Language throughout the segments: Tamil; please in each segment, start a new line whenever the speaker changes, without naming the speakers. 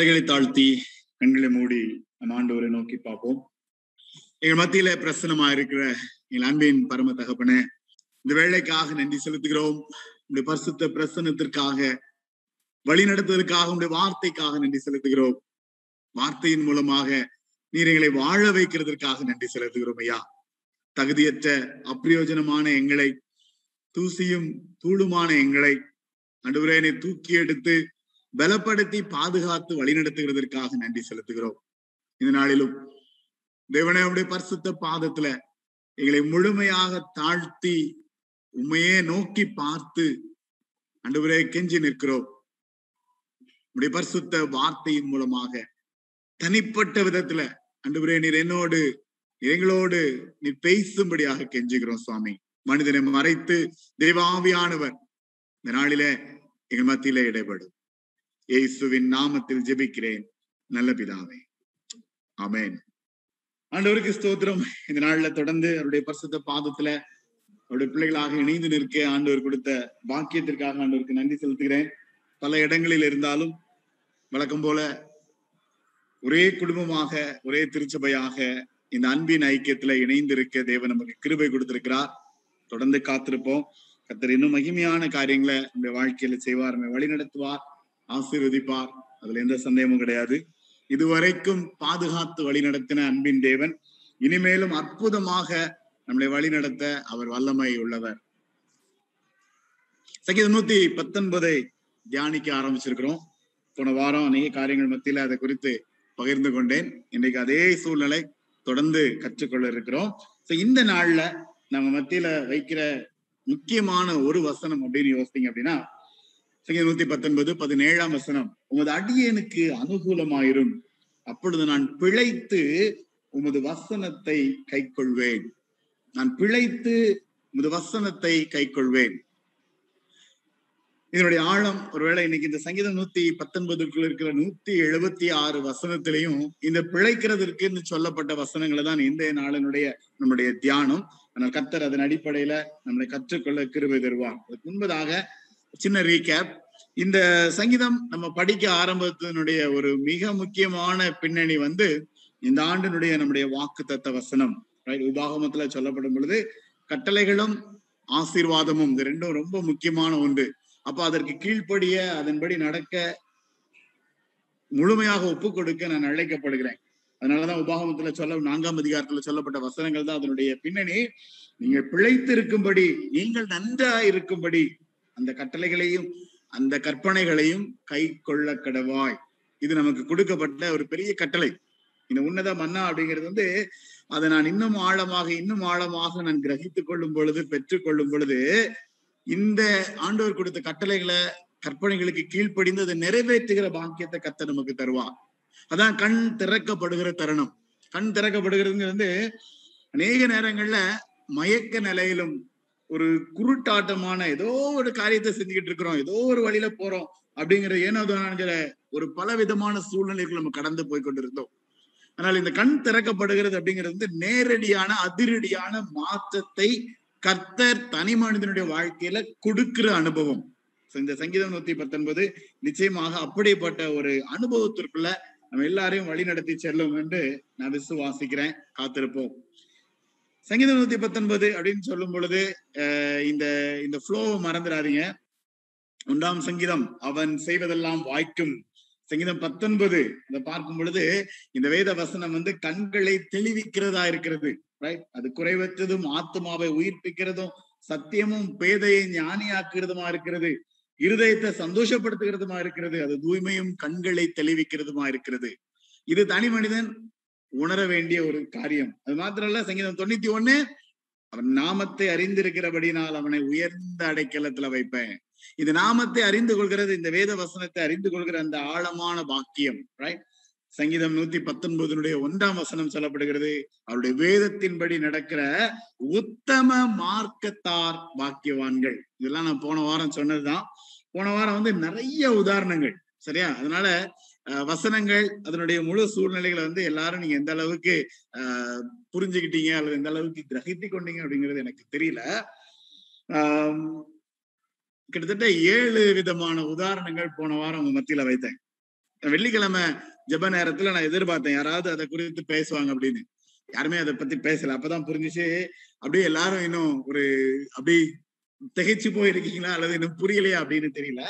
தலைகளை தாழ்த்தி கண்களை மூடி நம்ம ஆண்டவரை நோக்கி பார்ப்போம். எங்கள் மத்தியில பிரசனமா இருக்கிற எங்கள் அன்பின் பரம தகப்பனே இந்த வேலைக்காக நன்றி செலுத்துகிறோம். உங்களுடைய பரிசுத்த பிரசனத்திற்காக வழி நடத்துவதற்காக உங்களுடைய வார்த்தைக்காக நன்றி செலுத்துகிறோம். வார்த்தையின் மூலமாக நீர் எங்களை வாழ வைக்கிறதற்காக நன்றி செலுத்துகிறோம் ஐயா. தகுதியற்ற அப்பிரயோஜனமான எங்களை தூசியும் தூளுமான எங்களை நடுவரேனை தூக்கி எடுத்து பலப்படுத்தி பாதுகாத்து வழிநடத்துகிறதற்காக நன்றி செலுத்துகிறோம். இந்த நாளிலும் தேவனே உடைய பரிசுத்த பாதத்துல எங்களை முழுமையாக தாழ்த்தி உண்மையே நோக்கி பார்த்து அன்றுவரே கெஞ்சி நிற்கிறோம். உடைய பரிசுத்த வார்த்தையின் மூலமாக தனிப்பட்ட விதத்துல அன்றுவரே நீர் என்னோடு எங்களோடு நீ பேசும்படியாக கெஞ்சுகிறோம் சுவாமி. மனிதனை மறைத்து தெய்வாவியானவர். இந்த நாளில எங்கள் மத்தியில இடைபடும். இயேசுவின் நாமத்தில் ஜெபிக்கிறேன். நல்ல பிதாவே. ஆமேன். ஆண்டவருக்கு ஸ்தோத்திரம். இந்த நாள்ல தொடர்ந்து அவருடைய பரிசுத்த பாதத்துல அவருடைய பிள்ளைகளாக இணைந்து நிற்க ஆண்டவர் கொடுத்த பாக்கியத்திற்காக ஆண்டவருக்கு நன்றி செலுத்துகிறேன். பல இடங்களில் இருந்தாலும் வழக்கம் போல ஒரே குடும்பமாக ஒரே திருச்சபையாக இந்த அன்பின் ஐக்கியத்துல இணைந்து இருக்க தேவன் நமக்கு கிருபை கொடுத்திருக்கிறார். தொடர்ந்து காத்திருப்போம். கத்தர் இன்னும் மகிமையான காரியங்களை நம்முடைய வாழ்க்கையில செய்வார் நம்மை வழி நடத்துவார் ஆசீர்வதிப்பார். அதுல எந்த சந்தேகமும் கிடையாது. இதுவரைக்கும் பாதுகாத்து வழி நடத்தின அன்பின் தேவன் இனிமேலும் அற்புதமாக நம்மளை வழி நடத்த அவர் வல்லமை உள்ளவர். சங்கீதம் நூத்தி பத்தொன்பதை தியானிக்க ஆரம்பிச்சிருக்கிறோம். போன வாரம் அநேக காரியங்கள் மத்தியில அதை குறித்து பகிர்ந்து கொண்டேன். இன்றைக்கு அதே சூழ்நிலை தொடர்ந்து கற்றுக்கொள்ள இருக்கிறோம். இந்த நாள்ல நம்ம மத்தியில வைக்கிற முக்கியமான ஒரு வசனம் அப்படின்னு யோசித்தீங்க அப்படின்னா நூத்தி பத்தொன்பது பதினேழாம் வசனம். உமது அடியனுக்கு அனுகூலமாயிரும். அப்பொழுது நான் பிழைத்து உமது வசனத்தை கை கொள்வேன் நான் பிழைத்து உமது வசனத்தை கை கொள்வேன் இதனுடைய ஆழம் ஒருவேளை இன்னைக்கு இந்த சங்கீதம் நூத்தி பத்தொன்பதுக்குள்ள இருக்கிற நூத்தி எழுபத்தி ஆறு வசனத்திலையும் இந்த பிழைக்கிறதற்கு சொல்லப்பட்ட வசனங்களை தான் இந்த நாளினுடைய நம்முடைய தியானம். ஆனால் கத்தர் அதன் அடிப்படையில நம்மளை கற்றுக்கொள்ள கிருபை தருவார். அதுக்கு முன்பதாக சின்ன ரீகேப் இந்த சங்கீதம் நம்ம படிக்க ஆரம்பத்தினுடைய ஒரு மிக முக்கியமான பின்னணி வந்து இந்த ஆண்டினுடைய நம்முடைய வாக்கு தத்த வசனம். உபாகமத்துல சொல்லப்படும் பொழுது கட்டளைகளும் ஆசீர்வாதமும் இது ரெண்டும் ரொம்ப முக்கியமான ஒன்று. அப்ப அதற்கு கீழ்ப்படிய அதன்படி நடக்க முழுமையாக ஒப்பு கொடுக்க நான் அழைக்கப்படுகிறேன். அதனாலதான் உபாகமத்துல சொல்ல நான்காம் அதிகாரத்துல சொல்லப்பட்ட வசனங்கள் தான் அதனுடைய பின்னணி. நீங்கள் பிழைத்து இருக்கும்படி நீங்கள் நன்றா இருக்கும்படி அந்த கட்டளைகளையும் அந்த கற்பனைகளையும் கை கொள்ள கடவாய். இது நமக்கு கொடுக்கப்பட்ட ஒரு பெரிய கட்டளை. இந்த உன்னத மன்னா அப்படிங்கிறது வந்து அதை நான் இன்னும் ஆழமாக இன்னும் ஆழமாக நான் கிரகித்துக் கொள்ளும் பொழுது பெற்றுக் கொள்ளும் பொழுது இந்த ஆண்டவர் கொடுத்த கட்டளைகளை கற்பனைகளுக்கு கீழ்ப்படிந்து அதை நிறைவேற்றுகிற பாக்கியத்தை கத்த நமக்கு தருவார். அதான் கண் திறக்கப்படுகிற தருணம். கண் திறக்கப்படுகிறது வந்து அநேக நேரங்கள்ல மயக்க நிலையிலும் ஒரு குருட்டாட்டமான ஏதோ ஒரு காரியத்தை செஞ்சுக்கிட்டு இருக்கிறோம் ஏதோ ஒரு வழியில போறோம் அப்படிங்கிற ஏனோதான்கிற ஒரு பல விதமான சூழ்நிலைகள் நம்ம கடந்து போய் கொண்டிருந்தோம். ஆனால் இந்த கண் திறக்கப்படுகிறது அப்படிங்கிறது வந்து நேரடியான அதிரடியான மாற்றத்தை கர்த்தர் தனி மனிதனுடைய வாழ்க்கையில கொடுக்கிற அனுபவம். இந்த சங்கீதம் நூத்தி பத்தொன்பது நிச்சயமாக அப்படிப்பட்ட ஒரு அனுபவத்திற்குள்ள நம்ம எல்லாரையும் வழி நடத்தி செல்லும் என்று நான் விசுவாசிக்கிறேன். காத்திருப்போம். சங்கீதம் நூத்தி பத்தொன்பது அப்படின்னு சொல்லும் பொழுது இந்த இந்த ஃப்ளோவை மறந்துடாதீங்க. ஒன்றாம் சங்கீதம் அவன் செய்வதெல்லாம் வாய்க்கும். சங்கீதம் பத்தொன்பது இதை பார்க்கும் பொழுது இந்த வேத வசனம் வந்து கண்களை தெளிவிக்கிறதா இருக்கிறது ரைட் அது குறைவற்றதும் ஆத்மாவை உயிர்ப்பிக்கிறதும் சத்தியமும் பேதையை ஞானியாக்குறதுமா இருக்கிறது இருதயத்தை சந்தோஷப்படுத்துகிறதுமா இருக்கிறது அது தூய்மையும் கண்களை தெளிவிக்கிறதுமா இருக்கிறது. இது தனி மனிதன் உணர வேண்டிய ஒரு காரியம். அது மாத்திரல்ல சங்கீதம் தொண்ணூத்தி ஒண்ணு அவன் நாமத்தை அறிந்திருக்கிறபடினால் அவனை உயர்ந்த அடைக்கலத்துல வைப்பேன். இந்த நாமத்தை அறிந்து கொள்கிறது இந்த வேத வசனத்தை அறிந்து கொள்கிற அந்த ஆழமான வாக்கியம் ரைட் சங்கீதம் நூத்தி பத்தொன்பதனுடைய ஒன்றாம் வசனம் சொல்லப்படுகிறது அவருடைய வேதத்தின்படி நடக்கிற உத்தம மார்க்கத்தார் வாக்கியவான்கள் இதெல்லாம் நான் போன வாரம் சொன்னதுதான். போன வாரம் வந்து நிறைய உதாரணங்கள் சரியா? அதனால வசனங்கள் அதனுடைய முழு சூழ்நிலைகளை வந்து எல்லாரும் நீங்க எந்த அளவுக்கு ஆஹ் புரிஞ்சுக்கிட்டீங்க அல்லது எந்த அளவுக்கு கிரகித்து கொண்டீங்க அப்படிங்கிறது எனக்கு தெரியல. ஆஹ் கிட்டத்தட்ட ஏழு விதமான உதாரணங்கள் போன வாரம் உங்க மத்தியில வைத்தேன். வெள்ளிக்கிழமை ஜெப நேரத்துல நான் எதிர்பார்த்தேன் யாராவது அதை குறித்து பேசுவாங்க அப்படின்னு. யாருமே அதை பத்தி பேசல. அப்பதான் புரிஞ்சுச்சு அப்படியே எல்லாரும் இன்னும் ஒரு அப்படி திகைச்சு போயிருக்கீங்களா அல்லது இன்னும் புரியலையா அப்படின்னு தெரியல.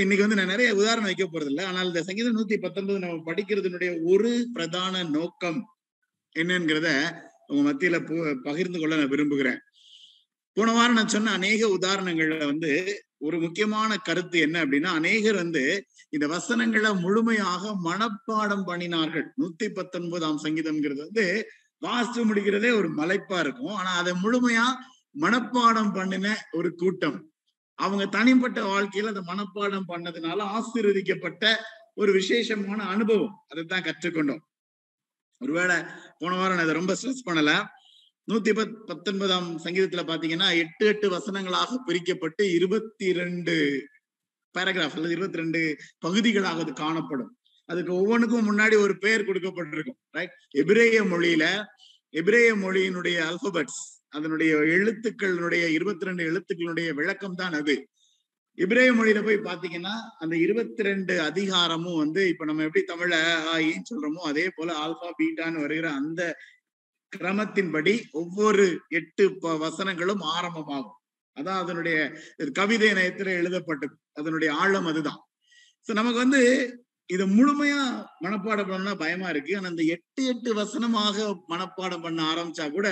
இன்னைக்கு வந்து நான் நிறைய உதாரணம் வைக்க போறது இல்லை ஆனால் இந்த சங்கீதம் நூத்தி பத்தொன்பது நம்ம படிக்கிறதுனுடைய ஒரு பிரதான நோக்கம் என்னங்கிறத உங்க மத்தியில பு- பகிர்ந்து கொள்ள நான் விரும்புகிறேன். போன வாரம் நான் சொன்ன அநேக உதாரணங்கள்ல வந்து ஒரு முக்கியமான கருத்து என்ன அப்படின்னா அநேகர் வந்து இந்த வசனங்களை முழுமையாக மனப்பாடம் பண்ணினார்கள். நூத்தி பத்தொன்பதாம் சங்கீதம்ங்கிறது வந்து வாசித்து முடிக்கிறதே ஒரு மலைப்பா இருக்கும். ஆனா அதை முழுமையா மனப்பாடம் பண்ணின ஒரு கூட்டம். அவங்க தனிப்பட்ட வாழ்க்கையில அந்த மனப்பாடம் பண்ணதுனால ஆசீர்வதிக்கப்பட்ட ஒரு விசேஷமான அனுபவம். அதைத்தான் கற்றுக்கொண்டோம். ஒருவேளை போன வாரம் நான் இதை ரொம்ப ஸ்ட்ரெஸ் பண்ணல. நூத்தி பத் பத்தொன்பதாம் சங்கீதத்துல பாத்தீங்கன்னா எட்டு எட்டு வசனங்களாக பிரிக்கப்பட்டு இருபத்தி ரெண்டு பேராகிராஃப் அல்லது இருபத்தி ரெண்டு பகுதிகளாக அது காணப்படும். அதுக்கு ஒவ்வொன்றுக்கும் முன்னாடி ஒரு பெயர் கொடுக்கப்பட்டிருக்கும் ரைட் எபிரேய மொழியில எபிரேய மொழியினுடைய அல்பபெட்ஸ் அதனுடைய எழுத்துக்களுடைய இருபத்தி ரெண்டு எழுத்துக்களுடைய விளக்கம் தான் அது. இப்ரே மொழியில போய் பாத்தீங்கன்னா அந்த இருபத்தி ரெண்டு அதிகாரமும் வந்து இப்ப நம்ம எப்படி தமிழ ஆயின்னு சொல்றோமோ அதே போல ஆல்பா பீட்டான்னு வருகிற அந்த கிரமத்தின்படி ஒவ்வொரு எட்டு வசனங்களும் ஆரம்பமாகும். அதான் அதனுடைய கவிதை நயத்துல எழுதப்பட்டது. அதனுடைய ஆழம் அதுதான். சோ நமக்கு வந்து இதை முழுமையா மனப்பாடம் பண்ணா பயமா இருக்கு. ஆனா அந்த எட்டு எட்டு வசனமாக மனப்பாடம் பண்ண ஆரம்பிச்சா கூட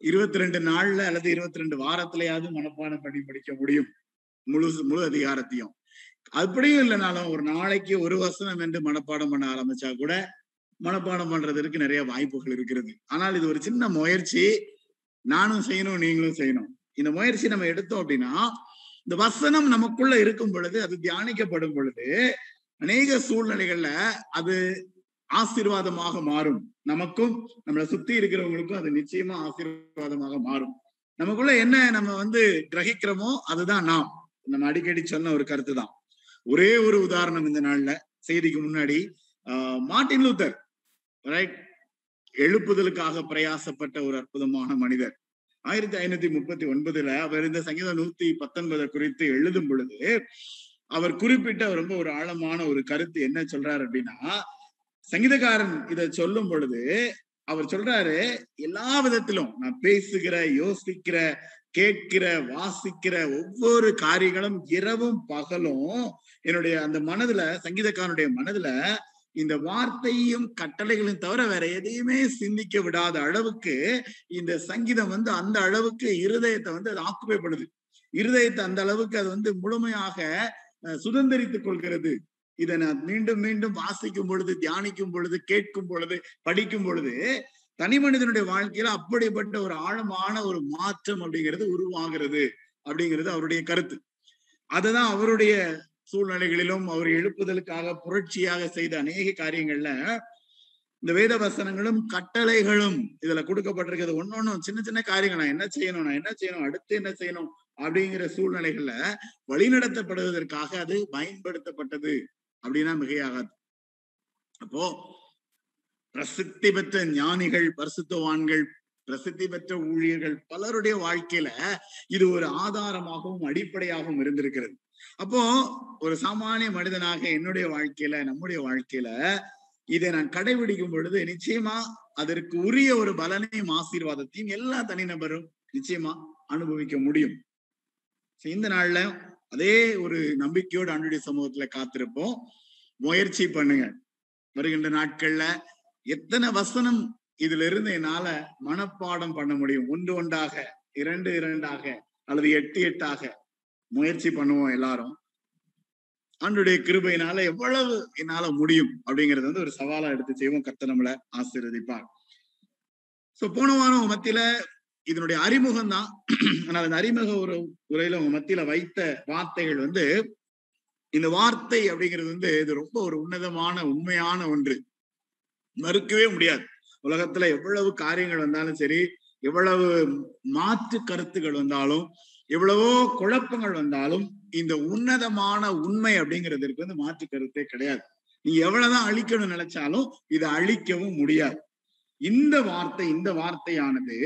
இருபத்தி ரெண்டு நாள்ல அல்லது இருபத்தி ரெண்டு வாரத்திலேயாவது மனப்பாடம் பண்ணி படிக்க முடியும். முழு முழு அதிகாரத்தையும். அப்படியும் இல்லைனாலும் ஒரு நாளைக்கு ஒரு வசனம் என்று மனப்பாடம் பண்ண ஆரம்பிச்சா கூட மனப்பாடம் பண்றதற்கு நிறைய வாய்ப்புகள் இருக்கிறது. ஆனால் இது ஒரு சின்ன முயற்சி. நானும் செய்யணும் நீங்களும் செய்யணும். இந்த முயற்சி நம்ம எடுத்தோம் அப்படின்னா இந்த வசனம் நமக்குள்ள இருக்கும் பொழுது அது தியானிக்கப்படும் பொழுது அநேக சூழ்நிலைகள்ல அது ஆசீர்வாதமாக மாறும். நமக்கும் நம்மளை சுத்தி இருக்கிறவங்களுக்கும் அது நிச்சயமா ஆசீர்வாதமாக மாறும். நமக்குள்ள என்ன நம்ம வந்து கிரகிக்கிறோமோ அதுதான் நாம். நம்ம அடிக்கடி சொன்ன ஒரு கருத்து தான் ஒரே ஒரு உதாரணம் இந்த நாள்ல செய்திக்கு முன்னாடி ஆஹ் மார்ட்டின் லூத்தர் ரைட் எழுப்புதலுக்காக பிரயாசப்பட்ட ஒரு அற்புதமான மனிதர். ஆயிரத்தி ஐநூத்தி முப்பத்தி ஒன்பதுல அவர் இந்த சங்கீதம் நூத்தி பத்தொன்பதை குறித்து எழுதும் பொழுது அவர் குறிப்பிட்ட ரொம்ப ஒரு ஆழமான ஒரு கருத்து என்ன சொல்றாரு அப்படின்னா சங்கீதக்காரன் இதை சொல்லும் பொழுது அவர் சொல்றாரு எல்லா விதத்திலும் நான் பேசுகிற யோசிக்கிற கேட்கிற வாசிக்கிற ஒவ்வொரு காரியங்களும் இரவும் பகலும் என்னுடைய அந்த மனதுல சங்கீதக்காரனுடைய மனதுல இந்த வார்த்தையும் கட்டளைகளையும் தவிர வேற எதையுமே சிந்திக்க விடாத அளவுக்கு இந்த சங்கீதம் வந்து அந்த அளவுக்கு இருதயத்தை வந்து அது ஆக்குபை பண்ணுது. இருதயத்தை அந்த அளவுக்கு அது வந்து முழுமையாக சுதந்திரித்துக் கொள்கிறது. இதை நான் மீண்டும் மீண்டும் வாசிக்கும் பொழுது தியானிக்கும் பொழுது கேட்கும் பொழுது படிக்கும் பொழுது தனி மனிதனுடைய வாழ்க்கையில அப்படிப்பட்ட ஒரு ஆழமான ஒரு மாற்றம் அப்படிங்கிறது உருவாகிறது அப்படிங்கிறது அவருடைய கருத்து. அதுதான் அவருடைய சூழ்நிலைகளிலும் அவர் எழுப்புதலுக்காக புரட்சியாக செய்த அநேக காரியங்கள்ல இந்த வேத வசனங்களும் கட்டளைகளும் இதுல கொடுக்கப்பட்டிருக்கிறது. ஒன்னொன்னும் சின்ன சின்ன காரியங்கள். நான் என்ன செய்யணும்? நான் என்ன செய்யணும்? அடுத்து என்ன செய்யணும்? அப்படிங்கிற சூழ்நிலைகள்ல வழிநடத்தப்படுவதற்காக அது பயன்படுத்தப்பட்டது. அப்படின்னா மிகையாகாது. அப்போ பிரசித்தி பெற்ற ஞானிகள் பரிசுத்தவான்கள் பிரசித்தி பெற்ற ஊழியர்கள் பலருடைய வாழ்க்கையில இது ஒரு ஆதாரமாகவும் அடிப்படையாகவும் இருந்திருக்கிறது. அப்போ ஒரு சாமானிய மனிதனாக என்னுடைய வாழ்க்கையில நம்முடைய வாழ்க்கையில இதை நான் கடைபிடிக்கும் பொழுது நிச்சயமா அதற்கு உரிய ஒரு பலனையும் ஆசீர்வாதத்தையும் எல்லா தனிநபரும் நிச்சயமா அனுபவிக்க முடியும். இந்த நாள்ல அதே ஒரு நம்பிக்கையோடு அன்றைய சமூகத்துல காத்திருப்போம். முயற்சி பண்ணுங்க. வருகின்ற நாட்கள்ல எத்தனை வசனம் இதுல இருந்து என்னால மனப்பாடம் பண்ண முடியும்? ஒன்று ஒன்றாக இரண்டு இரண்டாக அல்லது எட்டு எட்டாக முயற்சி பண்ணுவோம் எல்லாரும். ஆண்டுடைய கிருபையினால எவ்வளவு என்னால முடியும் அப்படிங்கறது வந்து ஒரு சவாலா எடுத்து செய்வோம். கத்த நம்மள ஆசீர்வதிப்பார். சோ போன வாரம் மத்தியில இதனுடைய அறிமுகம் தான் ஆனால் அந்த அறிமுக ஒரு உரையில உங்க மத்தியில வைத்த வார்த்தைகள் வந்து இந்த வார்த்தை அப்படிங்கிறது வந்து இது ரொம்ப ஒரு உன்னதமான உண்மையான ஒன்று. மறுக்கவே முடியாது. உலகத்துல எவ்வளவு காரியங்கள் வந்தாலும் சரி எவ்வளவு மாற்று கருத்துகள் வந்தாலும் எவ்வளவோ குழப்பங்கள் வந்தாலும் இந்த உன்னதமான உண்மை அப்படிங்கிறதுக்கு வந்து மாற்று கருத்தே கிடையாது. நீங்க எவ்வளவுதான் அழிக்கணும்னு நினைச்சாலும் இதை அழிக்கவும் முடியாது. இந்த வார்த்தை இந்த வார்த்தையானது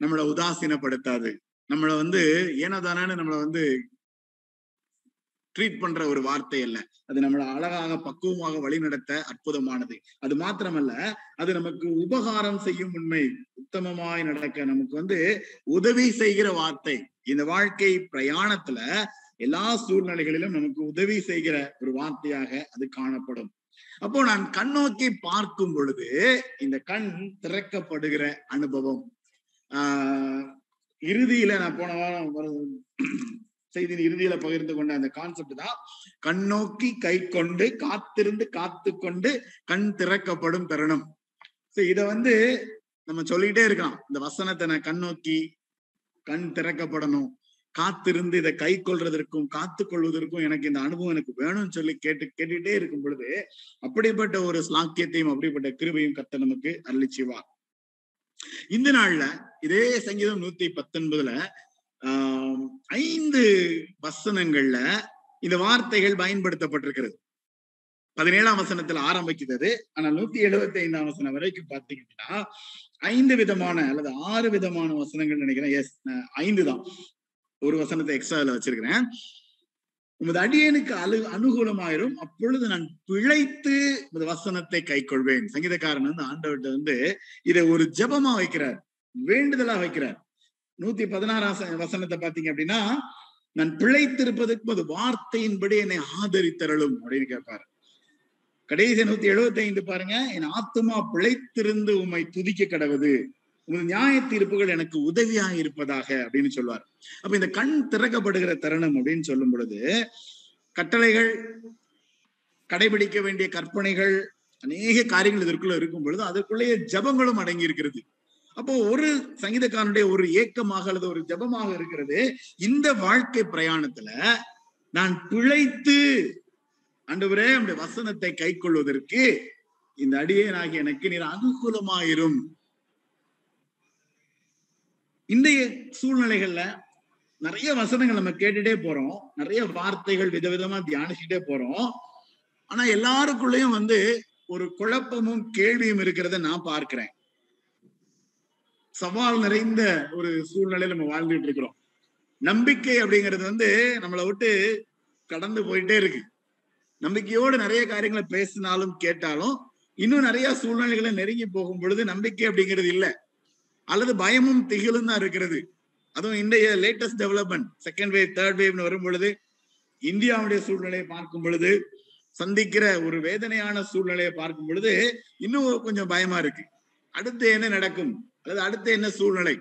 நம்மளை உதாசீனப்படுத்தாது. நம்மளை வந்து ஏனோ நம்மளை வந்து ட்ரீட் பண்ற ஒரு வார்த்தை அல்ல. அது நம்மளை அழகாக பக்குவமாக வழிநடத்த அற்புதமானது. அது மாத்திரமல்ல அது நமக்கு உபகாரம் செய்யும் உண்மை உத்தமமாய் நடக்க நமக்கு வந்து உதவி செய்கிற வார்த்தை. இந்த வாழ்க்கை பிரயாணத்துல எல்லா சூழ்நிலைகளிலும் நமக்கு உதவி செய்கிற ஒரு வார்த்தையாக அது காணப்படும். அப்போ நான் கண்ணோக்கி பார்க்கும் பொழுது இந்த கண் திறக்கப்படுகிற அனுபவம். இறுதியில நான் போன வாரம் செய்தியின் இறுதியில பகிர்ந்து கொண்ட அந்த கான்செப்ட் தான் கண்ணோக்கி கை கொண்டு காத்திருந்து காத்து கொண்டு கண் திறக்கப்படும் தருணம். இத வந்து நம்ம சொல்லிட்டே இருக்கலாம். இந்த வசனத்தை நான் கண்ணோக்கி கண் திறக்கப்படணும். காத்திருந்து இதை கை கொள்றதற்கும் காத்து கொள்வதற்கும் எனக்கு இந்த அனுபவம் எனக்கு வேணும்னு சொல்லி கேட்டு கேட்டுட்டே இருக்கும் பொழுது அப்படிப்பட்ட ஒரு ஸ்லாக்கியத்தையும் அப்படிப்பட்ட கிருபையும் கத்த நமக்கு அருளிச்சிவா இந்த நாள்ல இதே சங்கீதம் நூத்தி பத்தொன்பதுல ஆஹ் ஐந்து வசனங்கள்ல இந்த வார்த்தைகள் பயன்படுத்தப்பட்டிருக்கிறது. பதினேழாம் வசனத்துல ஆரம்பிக்கிறது ஆனா நூத்தி எழுபத்தி ஐந்தாம் வசனம் வரைக்கும் பாத்தீங்கன்னா ஐந்து விதமான அல்லது ஆறு விதமான வசனங்கள் நினைக்கிறேன். எஸ் ஐந்து தான். ஒரு வசனத்தை எக்ஸ்ட்ரா வச்சிருக்கிறேன். உமது அடியனுக்கு அழு அனுகூலமாயிரும். அப்பொழுது நான் பிழைத்து உமது வசனத்தை கை கொள்வேன். சங்கீதக்காரன் வந்து ஆண்டவர்கிட்ட வந்து இதை ஒரு ஜபமா வைக்கிறார். வேண்டுதலா வைக்கிறார். நூத்தி பதினாறாம் வசனத்தை பாத்தீங்க அப்படின்னா நான் பிழைத்திருப்பதற்கு அது வார்த்தையின்படி என்னை ஆதரித்தரலும் அப்படின்னு கேட்பாரு. கடைசி நூத்தி எழுபத்தி ஐந்து பாருங்க. என் ஆத்துமா பிழைத்திருந்து உம்மை துதிக்க கடவுது. உங்கள் நியாய தீர்ப்புகள் எனக்கு உதவியா இருப்பதாக அப்படின்னு சொல்லுவார். அப்ப இந்த கண் திறக்கப்படுகிற தருணம் அப்படின்னு சொல்லும் பொழுது கட்டளைகள் கடைபிடிக்க வேண்டிய கற்பனைகள் அநேக காரியங்கள் இதற்குள்ள இருக்கும் பொழுது அதற்குள்ளேயே ஜபங்களும் அடங்கி இருக்கிறது அப்போ ஒரு சங்கீதக்காரனுடைய ஒரு ஏக்கமாக அல்லது ஒரு ஜபமாக இருக்கிறது. இந்த வாழ்க்கை பிரயாணத்துல நான் பிழைத்து அன்றுவரே நம்முடைய வசனத்தை கை கொள்வதற்கு இந்த அடியேனாகி எனக்கு நீர் அனுகூலமாயிரும். இன்றைய சூழ்நிலைகள்ல நிறைய வசனங்கள் நம்ம கேட்டுட்டே போறோம். நிறைய வார்த்தைகள் விதவிதமா தியானிச்சுட்டே போறோம். ஆனா எல்லாருக்குள்ளயும் வந்து ஒரு குழப்பமும் கேள்வியும் இருக்கிறத நான் பார்க்கிறேன். சவால் நிறைந்த ஒரு சூழ்நிலையில நம்ம வாழ்ந்துட்டு இருக்கிறோம். நம்பிக்கை அப்படிங்கிறது வந்து நம்மளை விட்டு கடந்து போயிட்டே இருக்கு. நம்பிக்கையோடு நிறைய காரியங்களை பேசினாலும் கேட்டாலும் இன்னும் நிறைய சூழ்நிலைகளை நெருங்கி போகும் பொழுது நம்பிக்கை அப்படிங்கிறது இல்லை. அல்லது பயமும் திகிலும் தான் இருக்கிறது. அதுவும் இன்றைய latest development second wave third வேவ்னு வரும் பொழுது இந்தியாவுடைய சூழ்நிலையை பார்க்கும் பொழுது சந்திக்கிற ஒரு வேதனையான சூழ்நிலையை பார்க்கும் பொழுது இன்னும் கொஞ்சம் பயமா இருக்கு. அடுத்து என்ன நடக்கும்? அல்லது அடுத்து என்ன சூழ்நிலை?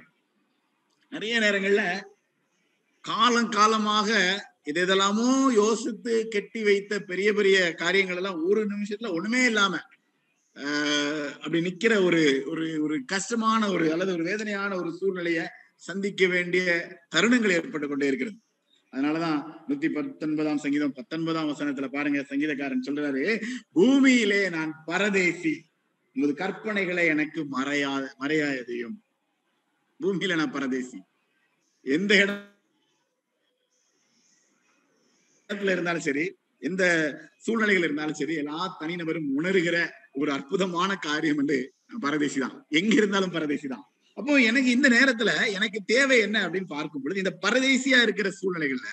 நிறைய நேரங்கள்ல காலம் காலமாக இது இதெல்லாமோ யோசித்து கெட்டி வைத்த பெரிய பெரிய காரியங்கள் எல்லாம் ஒரு நிமிஷத்துல ஒண்ணுமே இல்லாம அப்படி நிக்கிற ஒரு ஒரு ஒரு கஷ்டமான ஒரு அல்லது ஒரு வேதனையான ஒரு சூழ்நிலையை சந்திக்க வேண்டிய தருணங்கள் ஏற்பட்டு கொண்டே இருக்கிறது. அதனாலதான் நூத்தி பத்தொன்பதாம் சங்கீதம் பத்தொன்பதாம் வசனத்துல பாருங்க சங்கீதக்காரன் சொல்றாரு பூமியிலே நான் பரதேசி உமது கற்பனைகளை எனக்கு மறையா மறையாததையும் பூமியில நான் பரதேசி. எந்த இடத்துல இருந்தாலும் சரி எந்த சூழ்நிலைகள் இருந்தாலும் சரி எல்லா தனிநபரும் உணர்கிற ஒரு அற்புதமான காரியம் என்று பரதேசி தான் எங்க இருந்தாலும் பரதேசி தான் அப்போ எனக்கு இந்த நேரத்துல எனக்கு தேவை என்ன அப்படின்னு பார்க்கும் பொழுது இந்த பரதேசியா இருக்கிற சூழ்நிலைகள்ல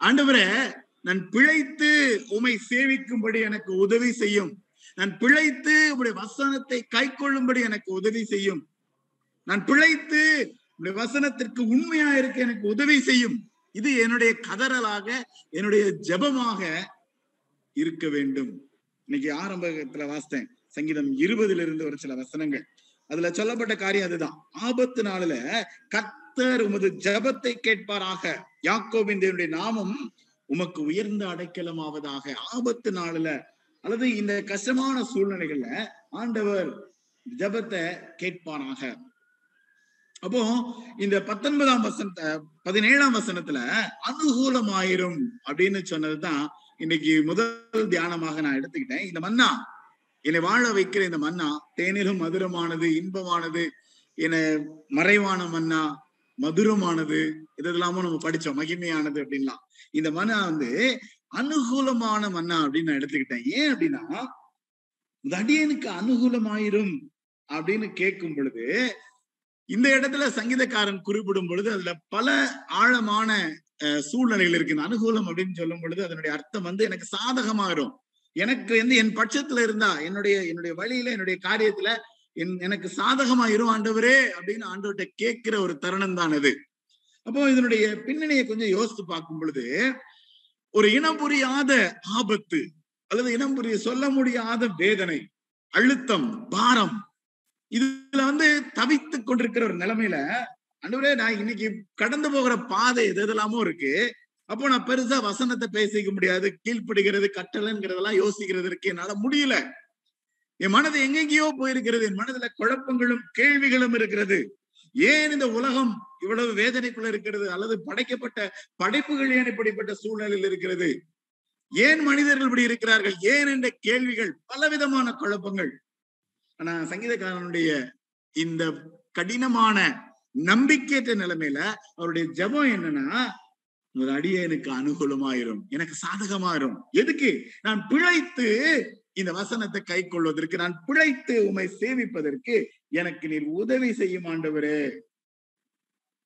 ஆண்டவரை நான் பிழைத்து உமை சேவிக்கும்படி எனக்கு உதவி செய்யும். நான் பிழைத்து உடைய வசனத்தை கை கொள்ளும்படி எனக்கு உதவி செய்யும். நான் பிழைத்து உடைய வசனத்திற்கு உண்மையா இருக்க எனக்கு உதவி செய்யும். இது என்னுடைய கதறலாக என்னுடைய ஜபமாக இருக்க வேண்டும். இன்னைக்கு ஆரம்பத்துல வாசித்தேன். சங்கீதம் இருபதுல இருந்து ஒரு சில வசனங்கள். அதுல சொல்லப்பட்ட காரியம் அதுதான். ஆபத்து நாளில கத்தர் உமது ஜபத்தை கேட்பாராக. யாக்கோபின் தேவனுடைய நாமம் உமக்கு உயர்ந்த அடைக்கலமாவதாக. ஆபத்து நாளில அல்லது இந்த கஷ்டமான சூழ்நிலைகள்ல ஆண்டவர் ஜபத்தை கேட்பாராக. அப்போ இந்த பத்தொன்பதாம் வசனத்தை பதினேழாம் வசனத்துல அனுகூலமாயிரும் அப்படின்னு சொன்னதுதான் இன்னைக்கு முதல் தியானமாக நான் எடுத்துக்கிட்டேன். இந்த மன்னா என்னை வாழ வைக்கிற இந்த மன்னா தேனிலும் மதுரமானது இன்பமானது என மறைவான மன்னா மதுரமானது இதெல்லாமும் நம்ம படிச்சோம். மகிமையானது அப்படின்லாம். இந்த மன்னா வந்து அனுகூலமான மன்னா அப்படின்னு நான் எடுத்துக்கிட்டேன். ஏன் அப்படின்னா தடியனுக்கு அனுகூலமாயிரும் அப்படின்னு கேட்கும் பொழுது இந்த இடத்துல சங்கீதக்காரன் குறிப்பிடும் பொழுது அதுல பல ஆழமான சூழ்நிலைகள் இருக்கு அனுகூலம் அப்படின்னு சொல்லும் பொழுது அதனுடைய அர்த்தம் வந்து எனக்கு சாதகமாயிரும். எனக்கு வந்து என் பட்சத்துல இருந்தா என்னுடைய என்னுடைய வழியில என்னுடைய காரியத்துல என் எனக்கு சாதகமா இரு ஆண்டவரே அப்படின்னு ஆண்டவர்கிட்ட கேட்கிற ஒரு தருணம் தான் அது. அப்போ இதனுடைய பின்னணியை கொஞ்சம் யோசித்து பார்க்கும் பொழுது ஒரு இனம் புரியாத ஆபத்து அல்லது இனம் புரிய சொல்ல முடியாத வேதனை அழுத்தம் பாரம் இதுல வந்து தவித்துக் கொண்டிருக்கிற ஒரு நிலைமையில அன்றுவரே நான் இன்னைக்கு கடந்து போகிற பாதை எது எதெல்லாமோ இருக்கு. அப்போ நான் பெருசா வசனத்தை பேசிக்க முடியாது. கீழ்ப்படுகிறது கட்டளைங்கிறதெல்லாம் யோசிக்கிறதுக்கு என்னால முடியல. என் மனது எங்கெங்கேயோ போயிருக்கிறது. என் மனதுல குழப்பங்களும் கேள்விகளும் இருக்கிறது. ஏன் இந்த உலகம் இவ்வளவு வேதனைக்குள்ள இருக்கிறது? அல்லது படைக்கப்பட்ட படைப்புகள் ஏன் இப்படிப்பட்ட சூழ்நிலையில் இருக்கிறது? ஏன் மனிதர்கள் இப்படி இருக்கிறார்கள்? ஏன் என்ற கேள்விகள்? பலவிதமான குழப்பங்கள். ஆனா சங்கீதக்காரனுடைய இந்த கடினமான நம்பிக்கையற்ற நிலைமையில அவருடைய ஜெபம் என்னன்னா உமது அடியேனுக்கு அனுகூலமாயிரும் எனக்கு சாதகமாயிரும். எதுக்கு? நான் பிழைத்து இந்த வசனத்தை கை கொள்வதற்கு நான் பிழைத்து உமை சேவிப்பதற்கு எனக்கு நீர் உதவி செய்யும் ஆண்டவரே.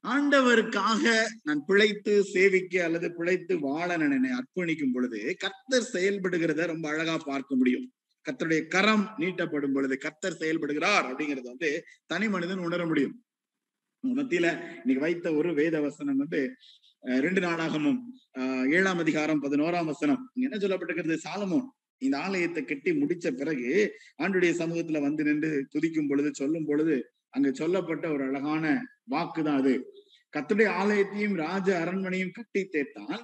ஆண்டவருக்காக நான் பிழைத்து சேவிக்க அல்லது பிழைத்து வாழ என்னை அர்ப்பணிக்கும் பொழுது கர்த்தர் செயல்படுகிறத ரொம்ப அழகா பார்க்க முடியும். கர்த்தருடைய கரம் நீட்டப்படும் பொழுது கர்த்தர் செயல்படுகிறார் அப்படிங்கறத வந்து தனி மனிதன் உணர முடியும். மத்தியில இன்னைக்கு வைத்த ஒரு வேத வசனம் வந்து ரெண்டு நாளாகமும் ஆஹ், ஏழாம் அதிகாரம் பதினோராம் வசனம். என்ன சொல்லப்பட்டிருக்கிறது? சாலமோன் இந்த ஆலயத்தை கட்டி முடிச்ச பிறகு ஆண்டுடைய சமூகத்துல வந்து நின்று துதிக்கும் பொழுது சொல்லும் பொழுது அங்க சொல்லப்பட்ட ஒரு அழகான வாக்குதான் அது. கத்துடைய ஆலயத்தையும் ராஜ அரண்மனையும் கட்டி தேர்த்தான்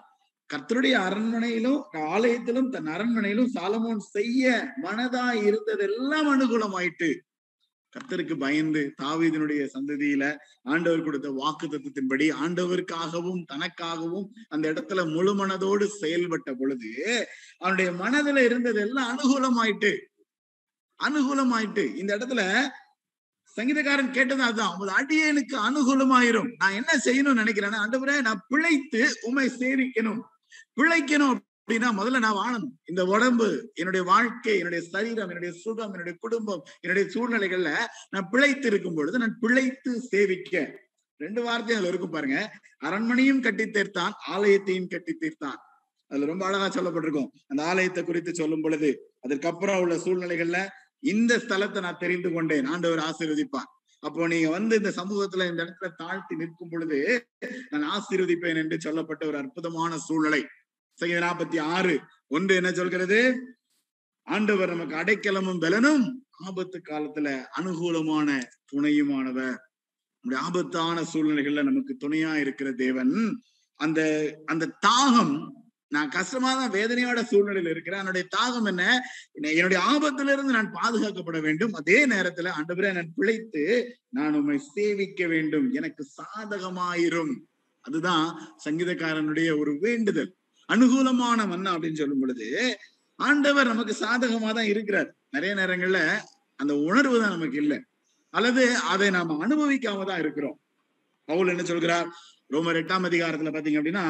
கர்த்தருடைய அரண்மனையிலும் ஆலயத்திலும் தன் அரண்மனையிலும் சாலமோன் செய்ய மனதா இருந்ததெல்லாம் அனுகூலமாயிட்டு கர்த்தருக்கு பயந்து தாவீதனுடைய சந்ததியில ஆண்டவர் கொடுத்த வாக்கு தத்துவத்தின்படி ஆண்டவருக்காகவும் தனக்காகவும் அந்த இடத்துல முழு மனதோடு செயல்பட்ட பொழுது அவனுடைய மனதுல இருந்தது எல்லாம் அனுகூலமாயிட்டு அனுகூலமாயிட்டு. இந்த இடத்துல சங்கீதக்காரன் கேட்டது அதுதான் உமது அடியனுக்கு அனுகூலமாயிரும். நான் என்ன செய்யணும்னு நினைக்கிறேன்னா ஆண்டவரே நான் பிழைத்து உமை சேவிக்கணும். பிழைக்கணும் அப்படின்னா முதல்ல நான் வாழணும். இந்த உடம்பு என்னுடைய வாழ்க்கை என்னுடைய சரீரம் என்னுடைய சுகம் என்னுடைய குடும்பம் என்னுடைய சூழ்நிலைகள்ல நான் பிழைத்து இருக்கும் பொழுது நான் பிழைத்து சேவிக்க. ரெண்டு வார்த்தையும் அதுல இருக்கும் பாருங்க. அரண்மனையும் கட்டி தீர்த்தான் ஆலயத்தையும் கட்டி தீர்த்தான். அதுல ரொம்ப அழகா சொல்லப்பட்டிருக்கும். அந்த ஆலயத்தை குறித்து சொல்லும் பொழுது அதற்கப்புறம் உள்ள சூழ்நிலைகள்ல இந்த ஸ்தலத்தை நான் தெரிந்து கொண்டேன். ஆண்டவர் ஆசீர்வதிப்பார். அப்போ நீங்க வந்து இந்த சமூகத்துல இந்த இடத்துல தாழ்த்தி நிற்கும் பொழுது நான் ஆசீர்வதிப்பேன் என்று சொல்லப்பட்ட ஒரு அற்புதமான சூழ்நிலை. நாற்பத்தி ஆறு. ஒன்று என்ன சொல்கிறது? ஆண்டவர் நமக்கு அடைக்கலமும் பலனும் ஆபத்து காலத்துல அனுகூலமான துணையுமானவர். நம்முடைய ஆபத்தான சூழ்நிலைகள்ல நமக்கு துணையா இருக்கிற தேவன். அந்த அந்த தாகம் நான் கஷ்டமா தான் வேதனையோட சூழ்நிலையில இருக்கிறேன். என்னுடைய தாகம் என்ன? என்னுடைய ஆபத்துல இருந்து நான் பாதுகாக்கப்பட வேண்டும். அதே நேரத்துல ஆண்டவரை நான் பிழைத்து நான் உம்மை சேவிக்க வேண்டும். எனக்கு சாதகமாயிரும். அதுதான் சங்கீதக்காரனுடைய ஒரு வேண்டுதல். அனுகூலமான மன்னா அப்படின்னு சொல்லும் பொழுது ஆண்டவர் நமக்கு சாதகமா தான் இருக்கிறார். நிறைய நேரங்கள்ல அந்த உணர்வு தான் நமக்கு இல்லை. அல்லது அதை நாம அனுபவிக்காம தான் இருக்கிறோம். பவுல் என்ன சொல்கிறார்? ரோமர் எட்டாம் அதிகாரத்துல பாத்தீங்க அப்படின்னா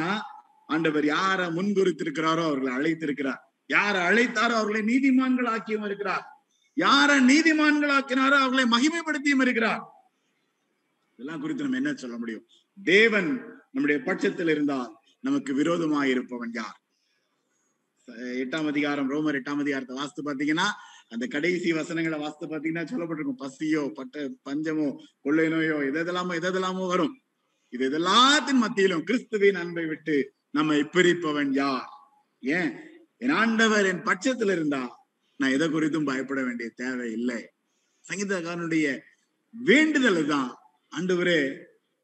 ஆண்டவர் யார முன்குறித்திருக்கிறாரோ அவர்களை அழைத்திருக்கிறார். யார அழைத்தாரோ அவர்களை நீதிமான்கள் ஆக்கியும் இருக்கிறார். யார நீதிமான்கள் ஆக்கினாரோ அவர்களை மகிமைப்படுத்தியும் இருக்கிறார். இதெல்லாம் குறித்து நம்ம என்ன சொல்ல முடியும்? தேவன் நம்முடைய பட்சத்தில் இருந்தால் நமக்கு விரோதமாக இருப்பவன் யார்? எட்டாம் அதிகாரம் ரோமர் எட்டாம் அதிகாரத்தை வாஸ்து பாத்தீங்கன்னா அந்த கடைசி வசனங்களை வாஸ்து பாத்தீங்கன்னா சொல்லப்பட்டிருக்கும். பசியோ பட்ட பஞ்சமோ கொள்ளை நோயோ எதெல்லாமோ எதெல்லாமோ வரும். இது இதெல்லாத்தின் மத்தியிலும் கிறிஸ்துவின் அன்பை விட்டு நம்மை பிரிப்பவன் யார்? ஏன்? என் ஆண்டவர் என் பட்சத்துல இருந்தா நான் எதை குறித்தும் பயப்பட வேண்டிய தேவை இல்லை. சங்கீதக்காரனுடைய வேண்டுதல் தான் ஆண்டவரே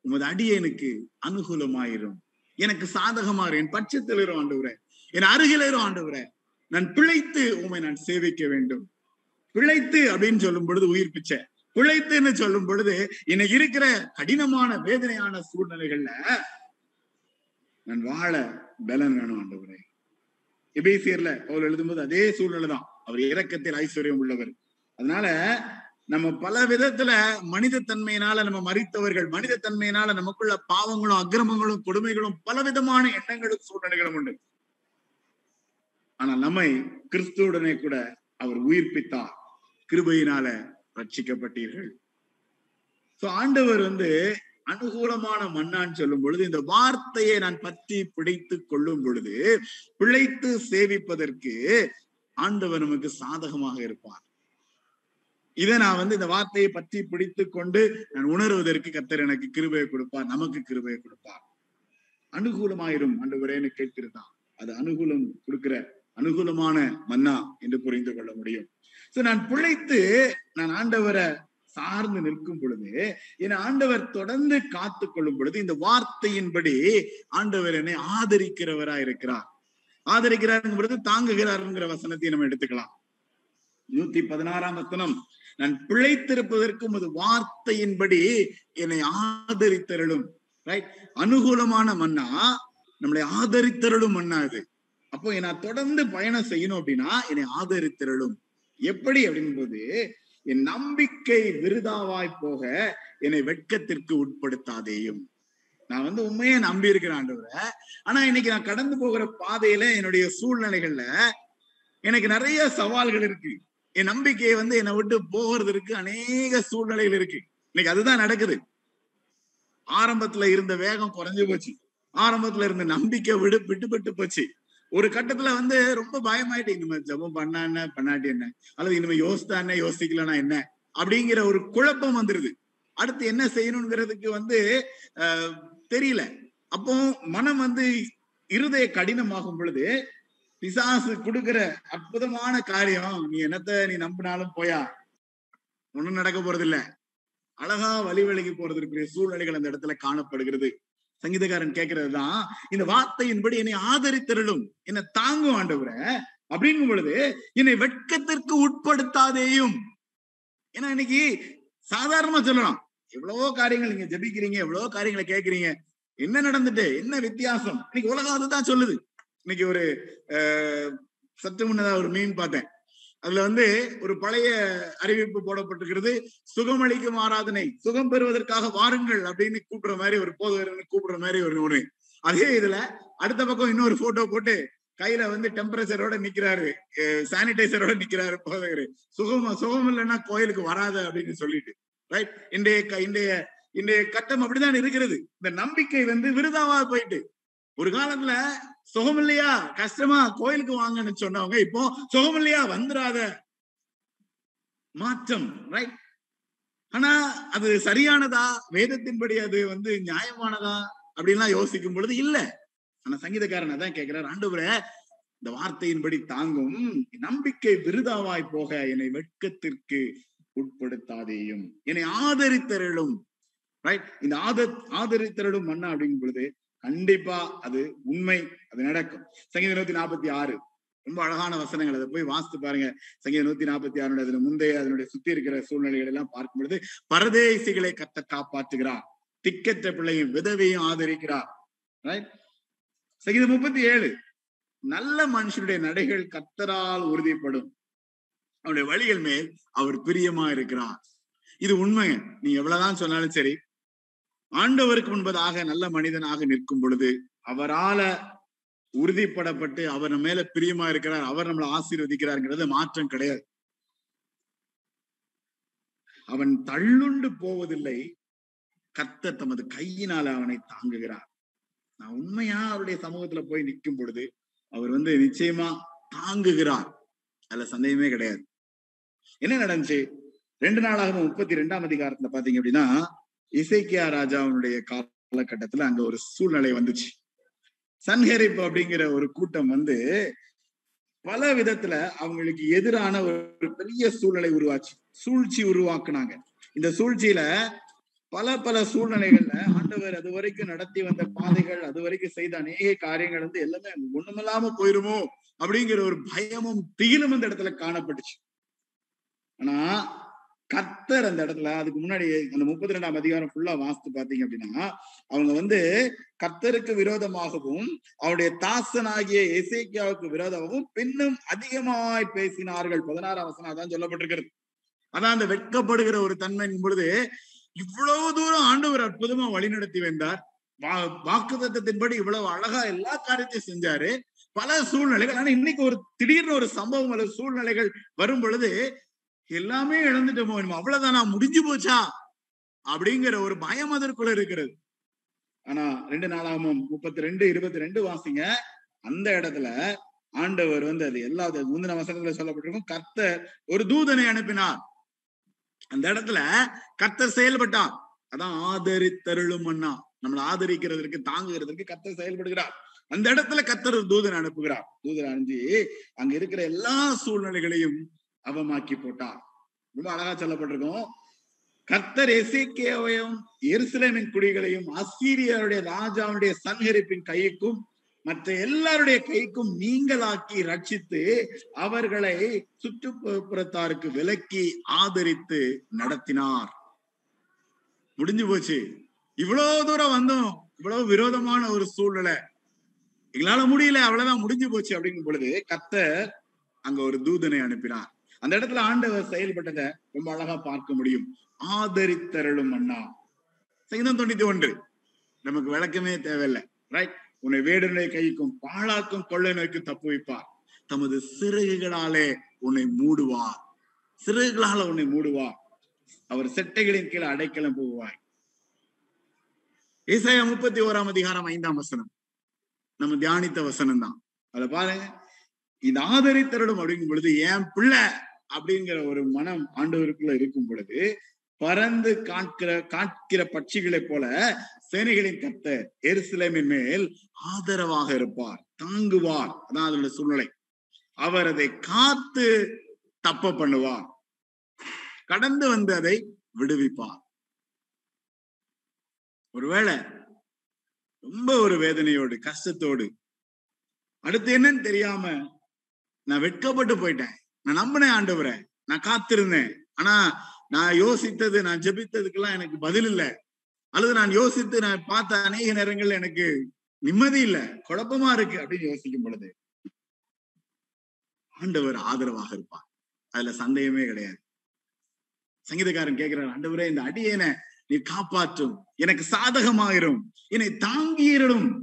உமது அடியனுக்கு அனுகூலமாயிரும். எனக்கு சாதகமாறு என் பட்சத்தில் இரும் ஆண்டவரே என் அருகில் இரும் ஆண்டவரே. நான் பிழைத்து உண்மை நான் சேவிக்க வேண்டும். பிழைத்து அப்படின்னு சொல்லும் பொழுது உயிர் பிச்சை. பிழைத்துன்னு சொல்லும் பொழுது இன்னைக்கு இருக்கிற கடினமான வேதனையான சூழ்நிலைகள்ல நான் வாழ பலன் வேணும் ஆண்டவரே. எபேசியர்ல அவர் எழுதும்போது அதே சூழ்நிலை தான் அவர் இறக்கத்தில் ஐஸ்வர்யம் உள்ளவர். அதனால நம்ம பல விதத்துல மனித தன்மையினால நம்ம மறித்தவர்கள் மனித தன்மையினால நமக்குள்ள பாவங்களும் அக்கிரமங்களும் கொடுமைகளும் பல விதமான எண்ணங்களும் சூழ்நிலைகளும் உண்டு. ஆனா நம்மை கிறிஸ்துவுடனே கூட அவர் உயிர்ப்பித்தார். கிருபையினால ரட்சிக்கப்பட்டீர்கள். சோ ஆண்டவர் வந்து அனுகூலமான மண்ணான்னு சொல்லும் பொழுது இந்த வார்த்தையை நான் பற்றி பிடித்து கொள்ளும் பொழுது பிழைத்து சேவிப்பதற்கு ஆண்டவர் நமக்கு சாதகமாக இருப்பார். இதை நான் வந்து இந்த வார்த்தையை பற்றி பிடித்து கொண்டு நான் உணர்வதற்கு கத்தர் எனக்கு கிருபையை கொடுப்பார் நமக்கு கிருபையை கொடுப்பார். அனுகூலமாயிரும் ஆண்டவரேன்னு கேட்கிறதான் அது அனுகூலம் கொடுக்கிற அனுகூலமான மன்னா என்று புரிந்து கொள்ள முடியும். சோ நான் பிழைத்து நான் ஆண்டவரை சார்ந்து நிற்கும் பொழுது என் ஆண்டவர் தொடர்ந்து காத்து கொள்ளும் பொழுது இந்த வார்த்தையின்படி ஆண்டவர் என்னை ஆதரிக்கிறவரா இருக்கிறார். ஆதரிக்கிறாருங்கும் பொழுது தாங்குகிறாருங்கிற வசனத்தை நம்ம எடுத்துக்கலாம். நூத்தி பதினாறாம் வசனம் நான் பிழைத்திருப்பதற்கும் ஒரு வார்த்தையின்படி என்னை ஆதரித்தருளும். ரைட் அனுகூலமான மன்னா நம்மளை ஆதரித்தருளும் மன்னா இது. அப்போ நான் தொடர்ந்து பயணம் செய்யணும் அப்படின்னா என்னை ஆதரித்தருளும். எப்படி அப்படின்போது என் நம்பிக்கை விருதாவாய் போக என்னை வெட்கத்திற்கு உட்படுத்தாதேயும். நான் வந்து உண்மையை நம்பி இருக்கிறேன் ஆண்டவரை. ஆனா இன்னைக்கு நான் கடந்து போகிற பாதையில என்னுடைய சூழ்நிலைகள்ல எனக்கு நிறைய சவால்கள் இருக்கு. என் நம்பிக்கையை வந்து என்னை விட்டு போகிறதுக்கு அநேக சூழ்நிலைகள் இருக்கு. இன்னைக்கு அதுதான் நடக்குது. ஆரம்பத்துல இருந்த வேகம் குறைஞ்சு போச்சு. ஆரம்பத்துல இருந்த நம்பிக்கை விடு விட்டுப்பட்டு போச்சு. ஒரு கட்டத்துல வந்து ரொம்ப பயமாயிட்டு இனிமே ஜபம் பண்ணா என்ன பண்ணாட்டி என்ன? அல்லது இனிமே யோசித்தா என்ன யோசிக்கலன்னா என்ன? அப்படிங்கிற ஒரு குழப்பம் வந்துருது. அடுத்து என்ன செய்யணுங்கிறதுக்கு வந்து தெரியல. அப்போ மனம் வந்து இருதய கடினமாகும் பொழுது பிசாசு கொடுக்கிற அற்புதமான காரியம் நீ என்னத்த நீ நம்பினாலும் போயா. ஒண்ணும் நடக்க போறது இல்ல அழகா வழி விலகி போறதுக்குரிய சூழ்நிலைகள் அந்த இடத்துல காணப்படுகிறது. சங்கீதக்காரன் கேட்கறதுதான் இந்த வார்த்தையின்படி என்னை ஆதரித்தருளும் என்னை தாங்கும் ஆண்டவரை அப்படிங்கும் பொழுது என்னை வெட்கத்திற்கு உட்படுத்தாதேயும். ஏன்னா இன்னைக்கு சாதாரணமா சொல்லலாம். எவ்வளவோ காரியங்கள் நீங்க ஜபிக்கிறீங்க எவ்வளவோ காரியங்களை கேட்கறீங்க என்ன நடந்துட்டு என்ன வித்தியாசம்? இன்னைக்கு உலகம் அதுதான் சொல்லுது. இன்னைக்கு ஒரு சத்து முன்னதா ஒரு மீன் பார்த்தேன். அதுல வந்து ஒரு பழைய அறிவிப்பு போடப்பட்டிருக்கிறது சுகமளிக்கும் ஆராதனை சுகம் பெறுவதற்காக வாருங்கள் அப்படின்னு கூப்பிடுற மாதிரி ஒரு போதவர் கூப்பிடுற மாதிரி ஒரு ஒண்ணு அதே இதுல அடுத்த பக்கம் இன்னொரு போட்டோ போட்டு கையில வந்து டெம்பரேச்சரோட நிக்கிறாரு. சானிடைசரோட நிக்கிறாரு போதகரு சுகம் சுகம் இல்லைன்னா கோயிலுக்கு வராத அப்படின்னு சொல்லிட்டு. ரைட் இன்றைய இன்றைய இன்றைய கட்டம் அப்படிதான் இருக்கிறது. இந்த நம்பிக்கை வந்து விருதாவா போயிட்டு. ஒரு காலத்துல சுகம் இல்லையா கஷ்டமா? கோயிலுக்கு வாங்கன்னு சொன்னவங்க இப்போ சுகம் இல்லையா வந்துடாத மாற்றம் ரைட் ஆனா அது சரியானதா? வேதத்தின்படி அது வந்து நியாயமானதா? அப்படின்லாம் யோசிக்கும் பொழுது இல்ல. ஆனா சங்கீதக்காரன் அதான் கேட்கிறார் ஆண்டவரே இந்த வார்த்தையின்படி தாங்கும். நம்பிக்கை விருதாவாய் போக என்னை வெட்கத்திற்கு உட்படுத்தாதேயும். என்னை ஆதரித்தரலும் ரைட் இந்த ஆத ஆதரித்தரலும் மன்னா அப்படிங்கும் பொழுது கண்டிப்பா அது உண்மை அது நடக்கும். சங்கீத நூத்தி நாற்பத்தி ஆறு. ரொம்ப அழகான வசனங்கள். அதை போய் வாசித்து பாருங்க. சங்கீத நூத்தி நாற்பத்தி ஆறுடைய அதுல முந்தைய அதனுடைய சுத்தி இருக்கிற சூழ்நிலைகள் எல்லாம் பார்க்கும் பொழுது பரதேசிகளை கத்த காப்பாற்றுகிறார். திக்கற்ற பிள்ளையும் விதவையும் ஆதரிக்கிறார். ரைட் சங்கீதம் முப்பத்தி ஏழு. நல்ல மனுஷனுடைய நடைகள் கத்தரால் உறுதிப்படும். அவனுடைய வழிகள் மேல் அவர் பிரியமா இருக்கிறார். இது உண்மை நீ எவ்வளவுதான் சொன்னாலும் சரி ஆண்டவருக்கு முன்பதாக நல்ல மனிதனாக நிற்கும் பொழுது அவரால உறுதிப்படப்பட்டு அவர் நம்ம மேல பிரியமா இருக்கிறார் அவர் நம்மளை ஆசீர்வதிக்கிறாருங்கிறது மாற்றம் கிடையாது. அவன் தள்ளுண்டு போவதில்லை. கத்த தமது கையினால அவனை தாங்குகிறார். நான் உண்மையா அவருடைய சமூகத்துல போய் நிற்கும் பொழுது அவர் வந்து நிச்சயமா தாங்குகிறார். அதுல சந்தேகமே கிடையாது. என்ன நடந்துச்சு? ரெண்டு நாளாக முப்பத்தி ரெண்டாம் அதிகாரத்துல பாத்தீங்க அப்படின்னா இசைக்கியா ராஜாவுடைய காலகட்டத்துல அங்க ஒரு சூழ்நிலை வந்துச்சு. சன்ஹெரிப் அப்படிங்கிற ஒரு கூட்டம் வந்து பல விதத்துல அவங்களுக்கு எதிரான ஒரு பெரிய சூழ்நிலை உருவாச்சு. சூழ்ச்சி உருவாக்குனாங்க. இந்த சூழ்ச்சியில பல பல சூழ்நிலைகள்ல ஆண்டவர் அது வரைக்கும் நடத்தி வந்த பாதைகள் அது வரைக்கும் செய்த அநேக காரியங்கள் வந்து எல்லாமே ஒண்ணுமில்லாம போயிருமோ அப்படிங்கிற ஒரு பயமும் திகிலும் அந்த இடத்துல காணப்பட்டுச்சு. ஆனா கத்தர் அந்த இடத்துல அதுக்கு முன்னாடி அந்த முப்பத்தி ரெண்டாம் அதிகாரம் ஃபுல்லா வாஸ்து பாத்தீங்க அப்படின்னா அவங்க வந்து கத்தருக்கு விரோதமாகவும் அவருடைய தாசனாகிய இசைக்கியாவுக்கு விரோதமாகவும் பின்னும் அதிகமாய் பேசினார்கள். பதினாறாம் வசனம் அதான் சொல்லப்பட்டிருக்கிறது. அதான் அந்த வெட்கப்படுகிற ஒரு தன்மையின் பொழுது இவ்வளவு தூரம் ஆண்டவர் அற்புதமா வழிநடத்தி வந்தார். வாக்கு தத்தத்தின்படி இவ்வளவு அழகா எல்லா காரியத்தையும் செஞ்சாரு. பல சூழ்நிலைகள் ஆனா இன்னைக்கு ஒரு திடீர்னு ஒரு சம்பவம் அல்லது சூழ்நிலைகள் வரும் பொழுது எல்லாமே இழந்துட்டோமோ அவ்வளவுதானா முடிஞ்சு போச்சா? அப்படிங்கிற ஒரு பயம் அதற்குள்ள இருக்கிறது. ஆனா ரெண்டு நாளாகவும் முப்பத்தி ரெண்டு இருபத்தி ரெண்டு வாசிங்க அந்த இடத்துல ஆண்டவர் வந்து அது எல்லா முந்தின வசனத்துல சொல்லப்பட்டிருக்கும் கர்த்தர் ஒரு தூதனை அனுப்பினார். அந்த இடத்துல கர்த்தர் செயல்பட்டார். அதான் ஆதரித்தருளும் அண்ணா நம்மளை ஆதரிக்கிறதற்கு தாங்குகிறதற்கு கர்த்தர் செயல்படுகிறார். அந்த இடத்துல கர்த்தர் தூதன் தூதனை அனுப்புகிறார். தூதனை அனுப்பி அங்க இருக்கிற எல்லா சூழ்நிலைகளையும் அவமாக்கி போட்டார். ரொம்ப அழகா சொல்லப்பட்டிருக்கோம். கர்த்தர் எசேக்கியாவையும் எருசலேமின் குடிகளையும் அசீரியருடைய ராஜாவுடைய சன்ஹரிப்பின் கைக்கும் மற்ற எல்லாருடைய கைக்கும் நீங்களாக்கி ரட்சித்து அவர்களை சுற்றுப்புறத்தாருக்கு விலக்கி ஆதரித்து நடத்தினார். முடிஞ்சு போச்சு. இவ்வளவு தூரம் வந்தோம் இவ்வளவு விரோதமான ஒரு சூழ்நிலை. எங்களால முடியல அவ்வளவுதான் முடிஞ்சு போச்சு அப்படிங்கும் பொழுது கத்தர் அங்க ஒரு தூதனை அனுப்பினார். அந்த இடத்துல ஆண்டவர் செயல்பட்டதை ரொம்ப அழகா பார்க்க முடியும். ஆதரித்தருளும் அண்ணா. சங்கீதம் தொண்ணூத்தி ஒன்று. நமக்கு விளக்கமே தேவையில்லை. ரைட் உன்னை வேடனுடைய கைக்கும் பாழாக்கும் கொள்ளை நோய்க்கு தப்பு வைப்பார். தமது சிறகுகளாலே உன்னை மூடுவார். சிறகுகளால உன்னை மூடுவார். அவர் செட்டைகளின் கீழே அடைக்கலம் போவாய் இசைய முப்பத்தி ஓராம் அதிகாரம் ஐந்தாம் வசனம். நம்ம தியானித்த வசனம் தான் அதை பாருங்க. இது ஆதரித்தருடும் அப்படிங்கும் பொழுது என் பிள்ளை அப்படிங்கிற ஒரு மனம் ஆண்டவருக்குள்ள இருக்கும் பொழுது பறந்து காண்கிற காண்கிற பட்சிகளைப் போல சேனைகளின் கத்த எருசலேமின் மேல் ஆதரவாக இருப்பார் தாங்குவார். அதான் அதோட சூழ்நிலை. அவர் அதை காத்து தப்ப பண்ணுவார். கடந்து வந்து அதை விடுவிப்பார். ஒருவேளை ரொம்ப ஒரு வேதனையோடு கஷ்டத்தோடு அடுத்து என்னன்னு தெரியாம நான் வெட்கப்பட்டு போயிட்டேன். நான் நம்பினேன் ஆண்டவரை. நான் காத்திருந்தேன். ஆனா நான் யோசித்தது நான் ஜெபித்ததுக்கெல்லாம் எனக்கு பதில் இல்லை. அல்லது நான் யோசித்து நான் பார்த்த அநேக நேரங்கள்ல எனக்கு நிம்மதி இல்ல. குழப்பமா இருக்கு அப்படின்னு யோசிக்கும் பொழுது ஆண்டவர் ஆதரவாக இருப்பார். அதுல சந்தேகமே கிடையாது. சங்கீதக்காரன் கேட்கிறார் ஆண்டவரே இந்த அடியேனை நீ காப்பாற்றும். எனக்கு சாதகமாயிரும். என்னை தாங்கியிரும்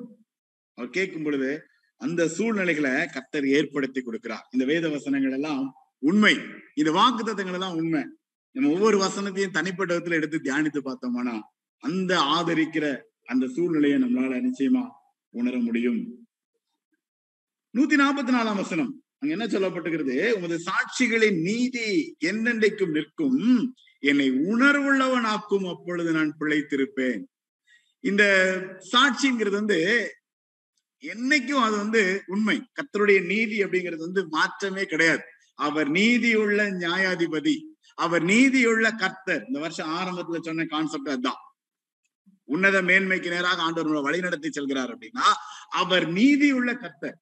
அவர் கேட்கும் பொழுது அந்த சூழ்நிலைகளை கத்தர் ஏற்படுத்தி கொடுக்கிறார். இந்த வேத வசனங்கள் எல்லாம் உண்மை. இந்த வாக்கு தத்தங்கள் எல்லாம் உண்மை. நம்ம ஒவ்வொரு வசனத்தையும் தனிப்பட்ட விதத்துல எடுத்து தியானித்து பார்த்தோம்னா அந்த ஆதரிக்கிற அந்த சூழ்நிலையை நம்மளால நிச்சயமா உணர முடியும். நூத்தி நாற்பத்தி நாலாம் வசனம். அங்க என்ன சொல்லப்பட்டுகிறது உமது சாட்சிகளின் நீதி என்னென்றைக்கும் நிற்கும். என்னை உணர்வுள்ளவன் ஆக்கும் அப்பொழுது நான் பிழைத்திருப்பேன். இந்த சாட்சிங்கிறது வந்து என்னைக்கும் அது வந்து உண்மை. கத்தருடைய நீதி அப்படிங்கிறது வந்து மாற்றமே கிடையாது. அவர் நீதியுள்ள நியாயாதிபதி. அவர் நீதியுள்ள கர்த்தர். இந்த வருஷம் ஆரம்பத்துல சொன்ன கான்செப்ட் அதுதான். உன்னத மேன்மைக்கு நேராக ஆண்டவர் வழி நடத்தி செல்கிறார் அப்படின்னா அவர் நீதியுள்ள கர்த்தர்.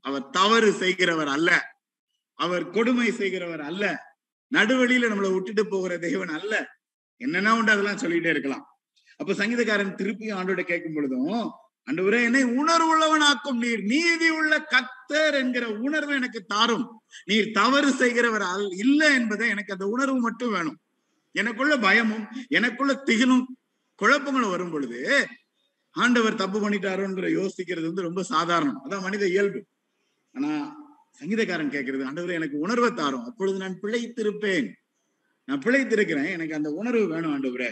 அவர் தவறு செய்கிறவர் அல்ல. அவர் கொடுமை செய்கிறவர் அல்ல. நடுவழியில நம்மளை விட்டுட்டு போகிற தெய்வன் அல்ல. என்னென்ன உண்டு அதெல்லாம் சொல்லிட்டே இருக்கலாம். அப்ப சங்கீதக்காரன் திருப்பியும் ஆண்டோட கேட்கும் பொழுதும் அன்றுவரே என்னை உணர்வுள்ளவனாக்கும் நீர். நீதி உள்ள கத்தர் என்கிற உணர்வு எனக்கு தாரும். நீர் தவறு செய்கிறவர் இல்லை இல்ல என்பதை எனக்கு அந்த உணர்வு மட்டும் வேணும். எனக்குள்ள பயமும் எனக்குள்ள திகிலும் குழப்பங்களும் வரும் பொழுது ஆண்டவர் தப்பு பண்ணிட்டாரோன்ற யோசிக்கிறது வந்து ரொம்ப சாதாரணம். அதான் மனித இயல்பு. ஆனா சங்கீதக்காரன் கேட்கறது ஆண்டவர் எனக்கு உணர்வை தாரும். அப்பொழுது நான் பிழைத்திருப்பேன். நான் பிழைத்திருக்கிறேன். எனக்கு அந்த உணர்வு வேணும் ஆண்டவரே.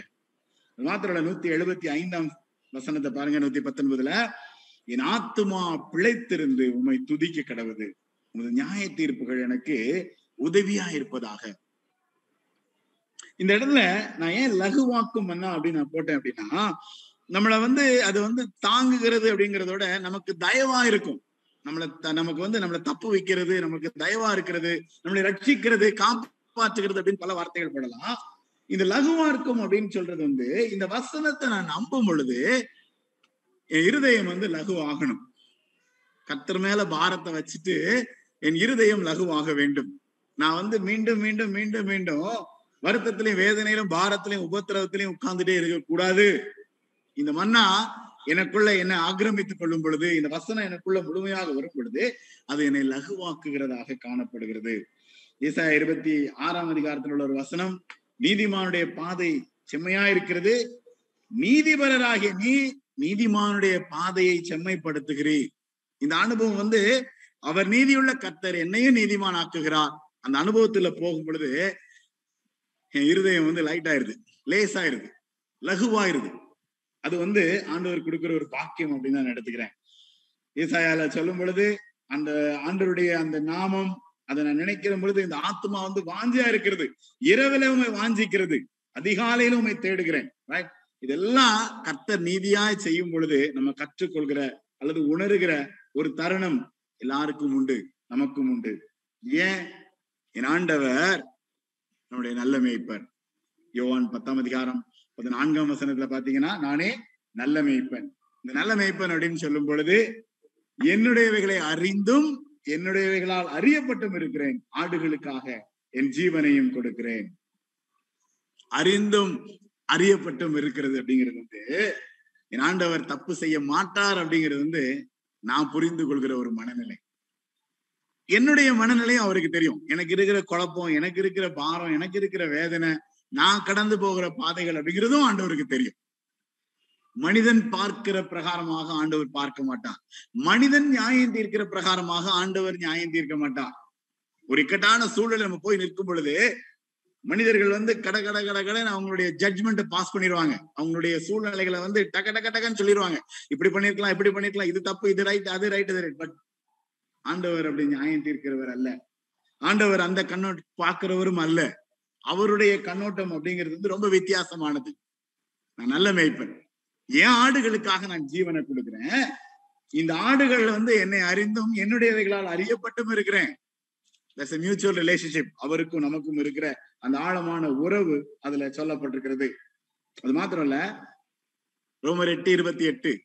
மாத்திரோட நூத்தி எழுபத்தி ஐந்தாம் வசனத்தை பாருங்க நூத்தி பத்தொன்பதுல. என் ஆத்துமா பிழைத்திருந்து உண்மை துதிக்க கடவுது. உமது நியாய தீர்ப்புகள் எனக்கு உதவியா இருப்பதாக. இந்த இடத்துல நான் ஏன் லகுவாக்கும் பண்ணா அப்படின்னு நான் போட்டேன் அப்படின்னா நம்மளை வந்து அது வந்து தாங்குகிறது அப்படிங்கிறதோட நமக்கு தயவா இருக்கும். நம்மளை நமக்கு வந்து நம்மளை தப்பு வைக்கிறது நமக்கு தயவா இருக்கிறது நம்மளை ரட்சிக்கிறது காப்பாற்றுகிறது அப்படின்னு பல வார்த்தைகள் போடலாம். இந்த லகுவா இருக்கும் அப்படின்னு சொல்றது வந்து இந்த வசனத்தை நான் நம்பும் பொழுது என் இருதயம் வந்து லகுவாகணும். கத்தர் மேல பாரத்தை வச்சுட்டு என் இருதயம் லகுவாக வேண்டும். நான் வந்து மீண்டும் மீண்டும் மீண்டும் மீண்டும் வருத்தத்திலையும் வேதனையிலும் பாரத்திலையும் உபத்திரவத்திலையும் உட்கார்ந்துட்டே இருக்கக்கூடாது. இந்த மன்னா எனக்குள்ள என்னை ஆக்கிரமித்துக் கொள்ளும் பொழுது இந்த வசனம் எனக்குள்ள முழுமையாக வரும் பொழுது அது என்னை லகுவாக்குகிறதாக காணப்படுகிறது. ஈசா இருபத்தி ஆறாம் அதிகாரத்தில் உள்ள ஒரு வசனம் நீதிமானுடைய பாதை செம்மையா இருக்கிறது. நீதிபரராகிய நீ நீதிமானுடைய பாதையை செம்மைப்படுத்துகிறீர். இந்த அனுபவம் வந்து அவர் நீதியுள்ள கர்த்தர் என்னையும் நீதிமான் ஆக்குகிறார் அந்த அனுபவத்துல போகும் பொழுது என் இருதயம் வந்து லைட் ஆயிருது லேஸ் ஆயிருது லகுவாயிருது. அது வந்து ஆண்டவர் கொடுக்கிற ஒரு பாக்கியம் அப்படின்னு நான் எடுத்துக்கிறேன். ஈசாயால சொல்லும் பொழுது அந்த ஆண்டருடைய அந்த நாமம் அதை நான் நினைக்கிற பொழுது இந்த ஆத்மா வந்து வாஞ்சியா இருக்கிறது. இரவில உண்மை வாஞ்சிக்கிறது. அதிகாலையில உண்மை தேடுகிறேன். ரைட் இதெல்லாம் கர்த்தர் நீதியாய் செய்யும் பொழுது நம்ம கற்றுக்கொள்கிற அல்லது உணர்கிற ஒரு தருணம் எல்லாருக்கும் உண்டு நமக்கும் உண்டு. ஏன்? என் ஆண்டவர் நம்முடைய நல்ல மேய்ப்பர். யோவான் பத்தாம் அதிகாரம் பதினான்காம் வசனத்துல பாத்தீங்கன்னா நானே நல்ல மேய்ப்பன். இந்த நல்ல மேய்ப்பன் அப்படின்னு சொல்லும் பொழுது என்னுடையவைகளை அறிந்தும் என்னுடையவைகளால் அறியப்பட்டும் இருக்கிறேன். ஆடுகளுக்காக என் ஜீவனையும் கொடுக்கிறேன். அறிந்தும் அறியப்பட்டும் இருக்கிறது அப்படிங்கிறது வந்து என் ஆண்டவர் தப்பு செய்ய மாட்டார் அப்படிங்கிறது வந்து நான் புரிந்து கொள்கிற ஒரு மனநிலை. என்னுடைய மனநிலையும் அவருக்கு தெரியும். எனக்கு இருக்கிற குழப்பம் எனக்கு இருக்கிற பாரம் எனக்கு இருக்கிற வேதனை நான் கடந்து போகிற பாதைகள் அப்படிங்கிறதும் ஆண்டவருக்கு தெரியும். மனிதன் பார்க்கிற பிரகாரமாக ஆண்டவர் பார்க்க மாட்டார் மனிதன் நியாயம் தீர்க்கிற பிரகாரமாக ஆண்டவர் நியாயம் தீர்க்க மாட்டார் ஒரு இக்கட்டான சூழல் நம்ம போய் நிற்கும் பொழுது மனிதர்கள் வந்து கட கட கட கடன்னு அவங்களுடைய ஜட்ஜ்மெண்ட் பாஸ் பண்ணிடுவாங்க. அவங்களுடைய சூழ்நிலைகளை வந்து டக்க டக்க டக்கன்னு சொல்லிடுவாங்க. இப்படி பண்ணிருக்கலாம் இப்படி பண்ணிருக்கலாம் இது தப்பு இது ரைட் அது ரைட் இது ரைட் பட் ஆண்டவர் அப்படி நியாயம் தீர்க்கிறவர் அல்ல. ஆண்டவர் அந்த கண்ணோட்டம் பார்க்கிறவரும் அல்ல. அவருடைய கண்ணோட்டம் அப்படிங்கிறது வந்து ரொம்ப வித்தியாசமானது. நான் நல்ல மேய்ப்பன். என் ஆடுகளுக்காக நான் ஜீவனை கொடுக்கிறேன். இந்த ஆடுகள் வந்து என்னை அறிந்தும் என்னுடையவைகளால் அறியப்பட்டும் இருக்கிறேன். மியூச்சுவல் ரிலேஷன்ஷிப் அவருக்கும் நமக்கும் இருக்கிற அந்த ஆழமான உறவு அதுல சொல்லப்பட்டிருக்கிறது. அது மாத்திரம் இல்ல ரோமர் எட்டு இருபத்தி எட்டு.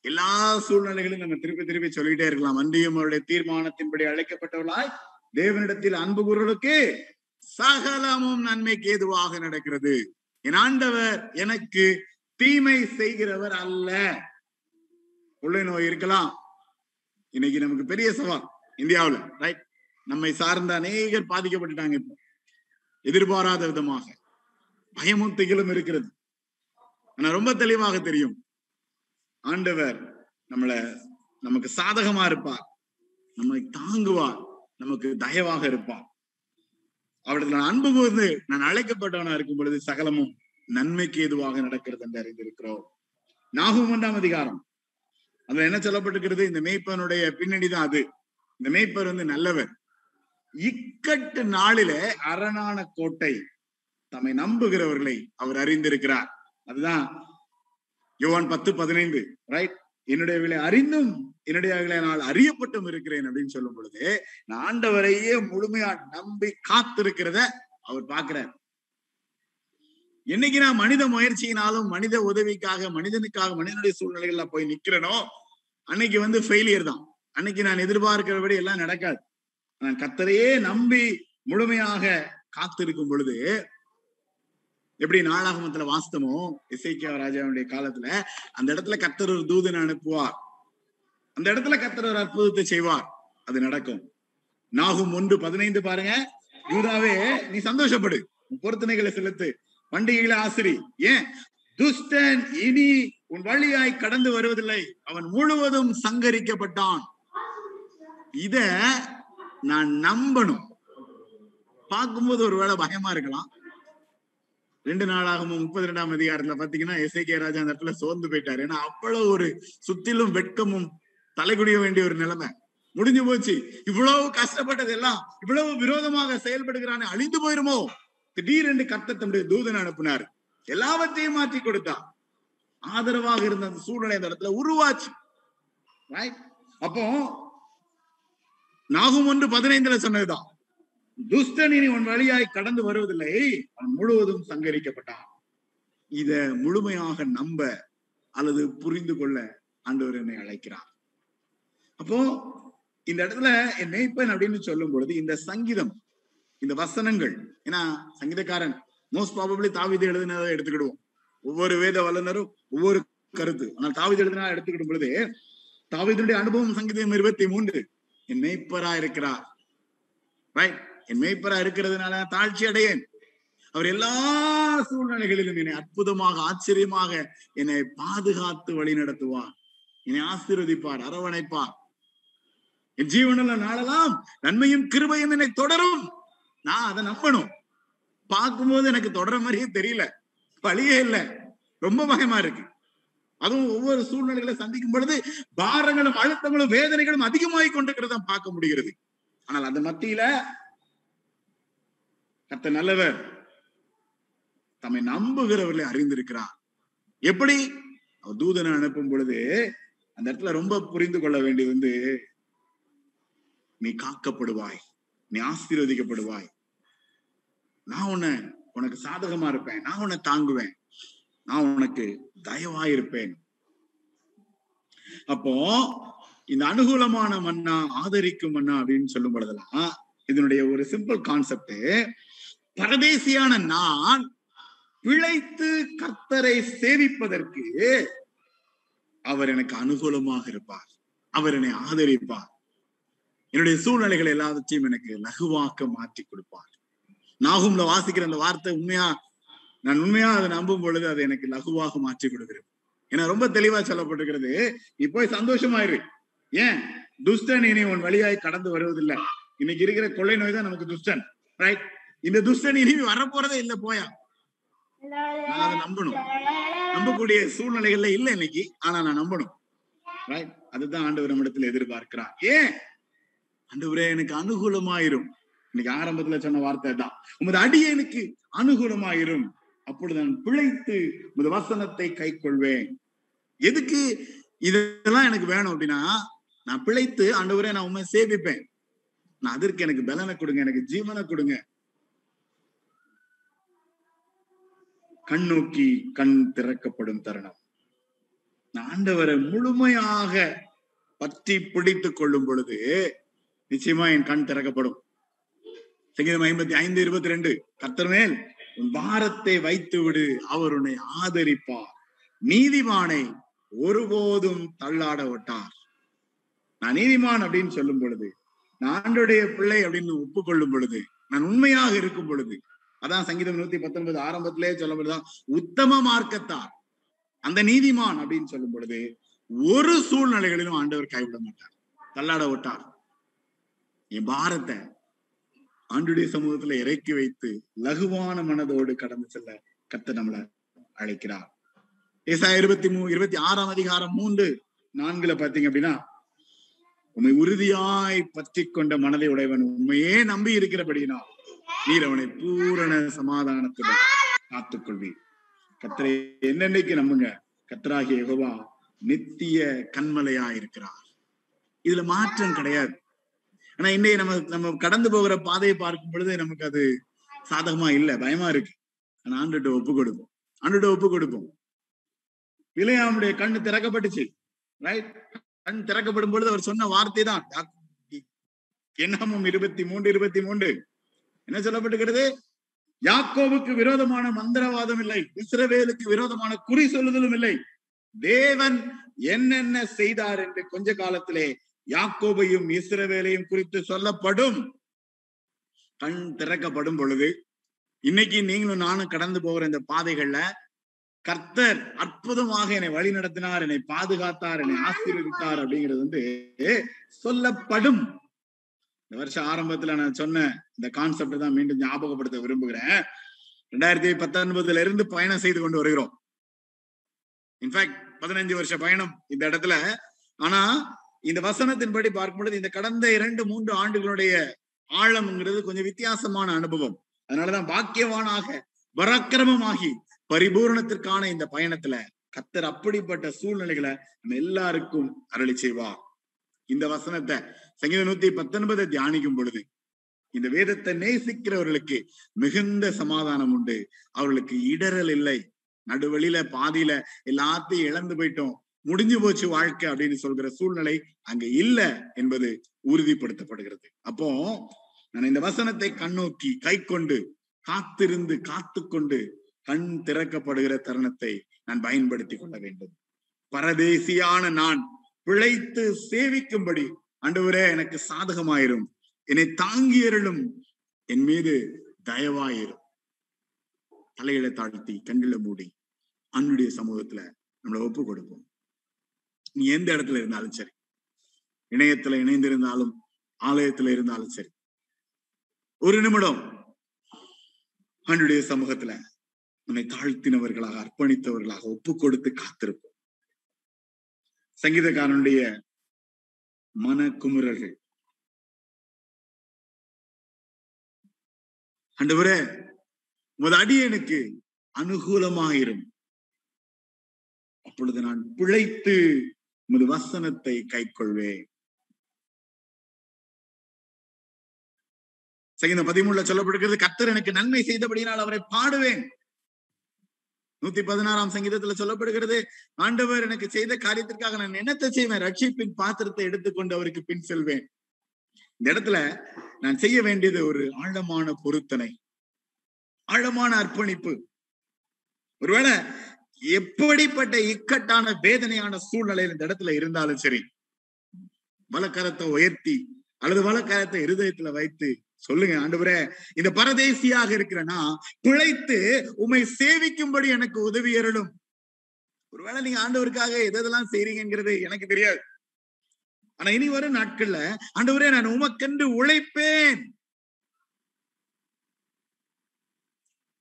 எல்லா சூழ்நிலைகளும் நம்ம திருப்பி திருப்பி சொல்லிட்டே இருக்கலாம். அன்றியும் அவருடைய தீர்மானத்தின்படி அழைக்கப்பட்டவர்களாய் தேவனிடத்தில் அன்பு குரலுக்கு சகலமும் நன்மைக்கு ஏதுவாக நடக்கிறது. என் ஆண்டவர் எனக்கு தீமை செய்கிறவர் அல்ல. கொள்ளை நோய் இருக்கலாம். இன்னைக்கு நமக்கு பெரிய சவால் இந்தியாவுல ரைட் நம்மை சார்ந்த அநேகர் பாதிக்கப்பட்டுட்டாங்க இப்போ. எதிர்பாராத விதமாக. பயமும் திகிலும் இருக்கிறது. ஆனா ரொம்ப தெளிவாக தெரியும். ஆண்டவர் நம்மள நமக்கு சாதகமா இருப்பார். நம்மை தாங்குவார். நமக்கு தயவாக இருப்பார். அவரிடத்துல நான் அன்பு கூர்ந்து நான் அழைக்கப்பட்டவனா இருக்கும் பொழுது சகலமும் நன்மைக்கு எதுவாக நடக்கிறது என்று அறிந்திருக்கிறோம். நாகும் ஒன்றாம் அதிகாரம். அதுல என்ன சொல்லப்பட்டிருக்கிறது? இந்த மேய்ப்பனுடைய பின்னணி தான் அது. இந்த மேய்ப்பர் வந்து நல்லவர். இக்கட்டு நாளில அரணான கோட்டை தம்மை நம்புகிறவர்களை அவர் அறிந்திருக்கிறார். அதுதான் யோவான் பத்து பதினைந்து ரைட் என்னுடைய விலை அறிந்தும் என்னுடைய விலை நான் அறியப்பட்டும் இருக்கிறேன் அப்படின்னு சொல்லும் பொழுது நான் ஆண்டவரையே முழுமையா நம்பி காத்திருக்கிறத அவர் பாக்குறார் என்னைக்கு நான் மனித முயற்சியினாலும் மனித உதவிக்காக மனிதனுக்காக மனிதனுடைய சூழ்நிலைகள்ல போய் நிக்கிறனோ அன்னைக்கு வந்து ஃபெயிலியர் தான். அன்னைக்கு நான் எதிர்பார்க்கிறபடி எல்லாம் நடக்காது. நான் கத்தரையே நம்பி முழுமையாக காத்திருக்கும் பொழுது எப்படி நாளாகமத்துல வாஸ்தமோ இசைக்கிய ராஜாவுடைய காலத்துல அந்த இடத்துல கத்தர் ஒரு தூதன் அனுப்புவார். அந்த இடத்துல கத்தர் ஒரு அற்புதத்தை செய்வார். அது நடக்கும். நாகும் ஒன்று பதினைந்து பாருங்க. யூதாவே நீ சந்தோஷப்படு. பொருத்தனைகளை செலுத்து. பண்டிகைகளை ஆசிரி. ஏன்? துஷ்டன் இனி உன் வழியாய் கடந்து வருவதில்லை. அவன் முழுவதும் சங்கரிக்கப்பட்டான். இத நான் நம்பணும். பார்க்கும்போது ஒருவேளை பயமா இருக்கலாம். ரெண்டு நாளாகவும் முப்பத்தி ரெண்டாம் அதிகாரத்துல பாத்தீங்கன்னா எஸ் கே ராஜா அந்த இடத்துல சோர்ந்து போயிட்டாரு. ஏன்னா அவ்வளவு ஒரு சுத்திலும் வெட்கமும் தலைகுடிய வேண்டிய ஒரு நிலைமை. முடிஞ்சு போச்சு. இவ்வளவு கஷ்டப்பட்டது எல்லாம் இவ்வளவு விரோதமாக செயல்படுகிறானே அழிந்து போயிருமோ? திடீரென்று கர்த்தர் தம்முடைய தூதன் அனுப்பினார். எல்லாவற்றையும் மாற்றி கொடுத்தா ஆதரவாக இருந்த அந்த சூழ்நிலை அந்த இடத்துல உருவாச்சு. ரைட் அப்போ நாகும் ஒன்று பதினைந்துல சொன்னதுதான். துஷ்டன் இனி உன் வழியாய் கடந்து வருவதில்லை. அவன் முழுவதும் சங்கரிக்கப்பட்டான். இத முழுமையாக நம்ப அல்லது புரிந்து கொள்ள ஆண்டவர் என்னை அழைக்கிறார். அப்போ இந்த இடத்துல என் மெய்ப்பன் அப்படின்னு சொல்லும் பொழுது இந்த சங்கீதம் இந்த வசனங்கள். ஏன்னா சங்கீதக்காரன் மோஸ்ட் ப்ராபபிளி தாவித எழுதினதை எடுத்துக்கிடுவோம். ஒவ்வொரு வேத வல்லுநரும் ஒவ்வொரு கருத்து. ஆனால் தாவித எழுதினா எடுத்துக்கிடும் பொழுது தாவிதனுடைய அனுபவம் சங்கீதம் இருபத்தி மூன்று. என் மெய்ப்பரா இருக்கிறார். ரைட் என் மெய்ப்பரா இருக்கிறதுனால தாழ்ச்சி அடையேன். அவர் எல்லா சூழ்நிலைகளிலும் என்னை அற்புதமாக ஆச்சரியமாக என்னை பாதுகாத்து வழி நடத்துவார். என்னை ஆசீர்வதிப்பார் அரவணைப்பார். என் ஜீவனில் நாளெல்லாம் நன்மையும் கிருபையும் என்னை தொடரும். நான் அதை நம்பணும். பார்க்கும்போது எனக்கு தொடர மாதிரியே தெரியல. வழியே இல்லை. ரொம்ப பயமா இருக்கு. அதுவும் ஒவ்வொரு சூழ்நிலைகளை சந்திக்கும் பொழுது பாரங்களும் அழுத்தங்களும் வேதனைகளும் அதிகமாகி கொண்டிருக்கிறத பார்க்க முடிகிறது. ஆனால் அந்த மத்தியில கத்த நல்லவர். தம்மை நம்புகிறவர்களை அறிந்திருக்கிறார். எப்படி? அவர் தூதனை அனுப்பும் பொழுது அந்த இடத்துல ரொம்ப புரிந்து கொள்ள வேண்டியது வந்து நீ காக்கப்படுவாய். நீ ஆசீர்வதிக்கப்படுவாய். நான் உன்னை உனக்கு சாதகமா இருப்பேன். நான் உன்னை தாங்குவேன். நான் உனக்கு தயவா இருப்பேன். அப்போ இந்த அனுகூலமான மன்னா ஆதரிக்கும் மன்னா அப்படின்னு சொல்லும் பொழுதெல்லாம் இதனுடைய ஒரு சிம்பிள் கான்செப்ட் பரதேசியான நான் பிழைத்து கர்த்தரை சேவிப்பதற்கு அவர் எனக்கு அனுகூலமாக இருப்பார். அவர் என்னை ஆதரிப்பார். என்னுடைய சூழ்நிலைகள் எல்லாத்தையும் எனக்கு லகுவாக்க மாற்றி கொடுப்பார். நாகும்ல வாசிக்கிற அந்த வார்த்தை உண்மையா? நான் உண்மையா அதை நம்பும் பொழுது அது எனக்கு லகுவாக மாற்றி கொடுக்கிறது ஏன்னா ரொம்ப தெளிவா சொல்லப்பட்டிருக்கிறது. நீ போய் சந்தோஷமாயிரு. ஏன்? துஷ்டன் இனி உன் வழியாய் கடந்து வருவதில்லை. இன்னைக்கு இருக்கிற கொள்ளை நோய் தான் நமக்கு துஷ்டன் ரைட் இந்த துஷ்டன் இனி வரப்போறதே இல்லை போயா. நான் அதை நம்பணும். நம்பக்கூடிய சூழ்நிலைகள்ல இல்லை இன்னைக்கு ஆனா நான் நம்பணும். ரைட் அதுதான் ஆண்டவர் நம்மிடத்துல எதிர்பார்க்கிறான் ஏன்? ஆண்டவரே எனக்கு அனுகூலமாயிரும். இன்னைக்கு ஆரம்பத்துல சொன்ன வார்த்தை தான். உமது அடியனுக்கு அனுகூலமாயிரும். அப்பொழுது நான் பிழைத்து உமது வசனத்தை கை கொள்வேன். எதுக்கு இதெல்லாம் எனக்கு வேணும் அப்படின்னா நான் பிழைத்து ஆண்டவரே நான் உண்மை சேவிப்பேன். நான் அதற்கு எனக்கு பலனை கொடுங்க எனக்கு ஜீவனை கொடுங்க. கண் நோக்கி கண் திறக்கப்படும் தருணம். நான் ஆண்டவரை முழுமையாக பற்றி பிடித்துக் கொள்ளும் பொழுது நிச்சயமா என் கண் திறக்கப்படும். சங்கீதம் ஐம்பத்தி ஐந்து இருபத்தி ரெண்டு கத்தர் மேல் உன் பாரத்தை வைத்து விடு அவர் உன்னை ஆதரிப்பார். நீதிமானை ஒருபோதும் தள்ளாட விட்டார் நான் நீதிமான் அப்படின்னு சொல்லும் பொழுது நான் ஆண்டுடைய பிள்ளை அப்படின்னு ஒப்புக்கொள்ளும் பொழுது நான் உண்மையாக இருக்கும் பொழுது அதான் சங்கீதம் நூத்தி பத்தொன்பது ஆரம்பத்திலே சொல்லப்படுதான் உத்தம மார்க்கத்தார். அந்த நீதிமான் அப்படின்னு சொல்லும் பொழுது ஒரு சூழ்நிலைகளிலும் ஆண்டவர் கைவிட மாட்டார் தள்ளாட விட்டார் என் பாரத்தை ஆண்டுடைய சமூகத்துல இறக்கி வைத்து லகுவான மனதோடு கடந்து செல்ல கத்த நம்மளை அழைக்கிறார். ஏசா இருபத்தி மூ இருபத்தி ஆறாம் அதிகாரம் மூன்று நான்குல பாத்தீங்க அப்படின்னா உண்மை உறுதியாய் பற்றி கொண்ட மனதை உடையவன் உண்மையே நம்பி இருக்கிறபடினா நீர் அவனை பூரண சமாதானத்துடன் காத்துக்கொள்வீர். கத்தரை என்னென்னைக்கு நம்புங்க? கத்தராகிய யெகோவா நித்திய கண்மலையா இருக்கிறார் இதுல மாற்றம் கிடையாது. ஆனா இன்னைக்கு நம்ம நம்ம கடந்து போகிற பாதையை பார்க்கும் பொழுது நமக்கு அது சாதகமா இல்ல பயமா இருக்கு. ஆனா ஆண்டுகிட்ட ஒப்பு கொடுப்போம். ஆண்டுகிட்ட ஒப்பு கொடுப்போம். இளையாமுடைய கண்ணு திறக்கப்பட்டுச்சு ரைட் கண் திறக்கப்படும் பொழுது அவர் சொன்ன வார்த்தை தான் எண்ணமும் இருபத்தி மூன்று இருபத்தி மூன்று. என்ன சொல்லப்பட்டுகிறது யாக்கோவுக்கு விரோதமான மந்திரவாதம் இல்லை இஸ்ரவேலுக்கு விரோதமான குறி சொல்லுதலும் இல்லை. தேவன் என்னென்ன செய்தார் என்று கொஞ்ச காலத்திலே யாக்கோபையும் இஸ்ரவேலையும் குறித்து சொல்லப்படும். கண் திறக்கப்படும் பொழுது இன்னைக்கு நீங்களும் நானும் கடந்து போகிற இந்த பாதைகள்ல கர்த்தர் அற்புதமாக என்னை வழி நடத்தினார் என்னை பாதுகாத்தார் என்னை ஆசீர்வதித்தார் அப்படிங்கிறது வந்து சொல்லப்படும். இந்த வருஷம் ஆரம்பத்துல நான் சொன்ன இந்த கான்செப்ட் தான் மீண்டும் ஞாபகப்படுத்த விரும்புகிறேன். ரெண்டாயிரத்தி பத்தொன்பதுல இருந்து பயணம் செய்து கொண்டு வருகிறோம். இன்ஃபேக்ட் பதினஞ்சு வருஷ பயணம் இந்த இடத்துல. ஆனா இந்த வசனத்தின்படி பார்க்கும் பொழுது இந்த கடந்த இரண்டு மூன்று ஆண்டுகளுடைய ஆழம்ங்கிறது கொஞ்சம் வித்தியாசமான அனுபவம். அதனாலதான் பாக்கியவானாக பராக்கிரமமாகி பரிபூரணத்திற்கான இந்த பயணத்துல கத்தர் அப்படிப்பட்ட சூழ்நிலைகளை நம்ம எல்லாருக்கும் அருளி செய்வா இந்த வசனத்தை சங்கீத நூத்தி பத்தொன்பதை தியானிக்கும் பொழுது இந்த வேதத்தை நேசிக்கிறவர்களுக்கு மிகுந்த சமாதானம் உண்டு. அவர்களுக்கு இடரல் இல்லை. நடுவழியில பாதியில எல்லாத்தையும் இழந்து போயிட்டோம். முடிஞ்சு போச்சு வாழ்க்கை அப்படின்னு சொல்கிற சூழ்நிலை அங்க இல்ல என்பது உறுதிப்படுத்தப்படுகிறது. அப்போ நான் இந்த வசனத்தை கண்ணோக்கி கை கொண்டு காத்திருந்து காத்து கொண்டு கண் திறக்கப்படுகிற தருணத்தை நான் பயன்படுத்தி கொள்ள வேண்டும். பரதேசியான நான் பிழைத்து சேவிக்கும்படி அன்றுவரே எனக்கு சாதகமாயிரும். என்னை தாங்கியருளும். என் மீது தயவாயிரும். தலையில தாழ்த்தி கண்களை மூடி அன்னுடைய சமூகத்துல நம்மளை ஒப்பு கொடுப்போம் நீ எந்த இடத்துல இருந்தாலும் சரி. இணையத்துல இணைந்திருந்தாலும் ஆலயத்துல இருந்தாலும் சரி. ஒரு நிமிடம் அன்னுடைய சமூகத்துல உன்னை தாழ்த்தினவர்களாக அர்ப்பணித்தவர்களாக ஒப்பு கொடுத்து காத்திருப்போம். சங்கீதக்காரனுடைய மன குமுறல்கள் ஆண்டவரே உமது அடியனுக்கு அனுகூலமாயிரும் அப்பொழுது நான் பிழைத்து உமது வசனத்தை கைக்கொள்வேன். சங்கீதம் பதிமூணுல சொல்லப்படுகிறது கத்தர் எனக்கு நன்மை செய்தபடியினால் அவரை பாடுவேன். நூத்தி பதினாறாம் சங்கீதத்துல சொல்லப்படுகிறது ஆண்டவர் எனக்கு செய்த காரியத்திற்காக நான் என்னத்தை செய்வேன்? ரட்சிப்பின் பாத்திரத்தை எடுத்துக்கொண்டு அவருக்கு பின் செல்வேன். இந்த இடத்துல நான் செய்ய வேண்டியது ஒரு ஆழமான பொருத்தனை ஆழமான அர்ப்பணிப்பு. ஒருவேளை எப்படிப்பட்ட இக்கட்டான வேதனையான சூழ்நிலையில் இந்த இடத்துல இருந்தாலும் சரி வலக்கரத்தை உயர்த்தி அல்லது வலக்கரத்தை இருதயத்துல வைத்து சொல்லுங்க ஆண்டவரே இந்த பரதேசியாக இருக்கிறனா பிழைத்து உமை சேவிக்கும்படி எனக்கு உதவி அருளும். ஒருவேளை நீங்க ஆண்டவருக்காக எதெல்லாம் செய்றீங்கிறது எனக்கு தெரியாது. ஆனா இனி வரும் நாட்கள்ல ஆண்டவரே நான் உமக்கென்று உழைப்பேன்.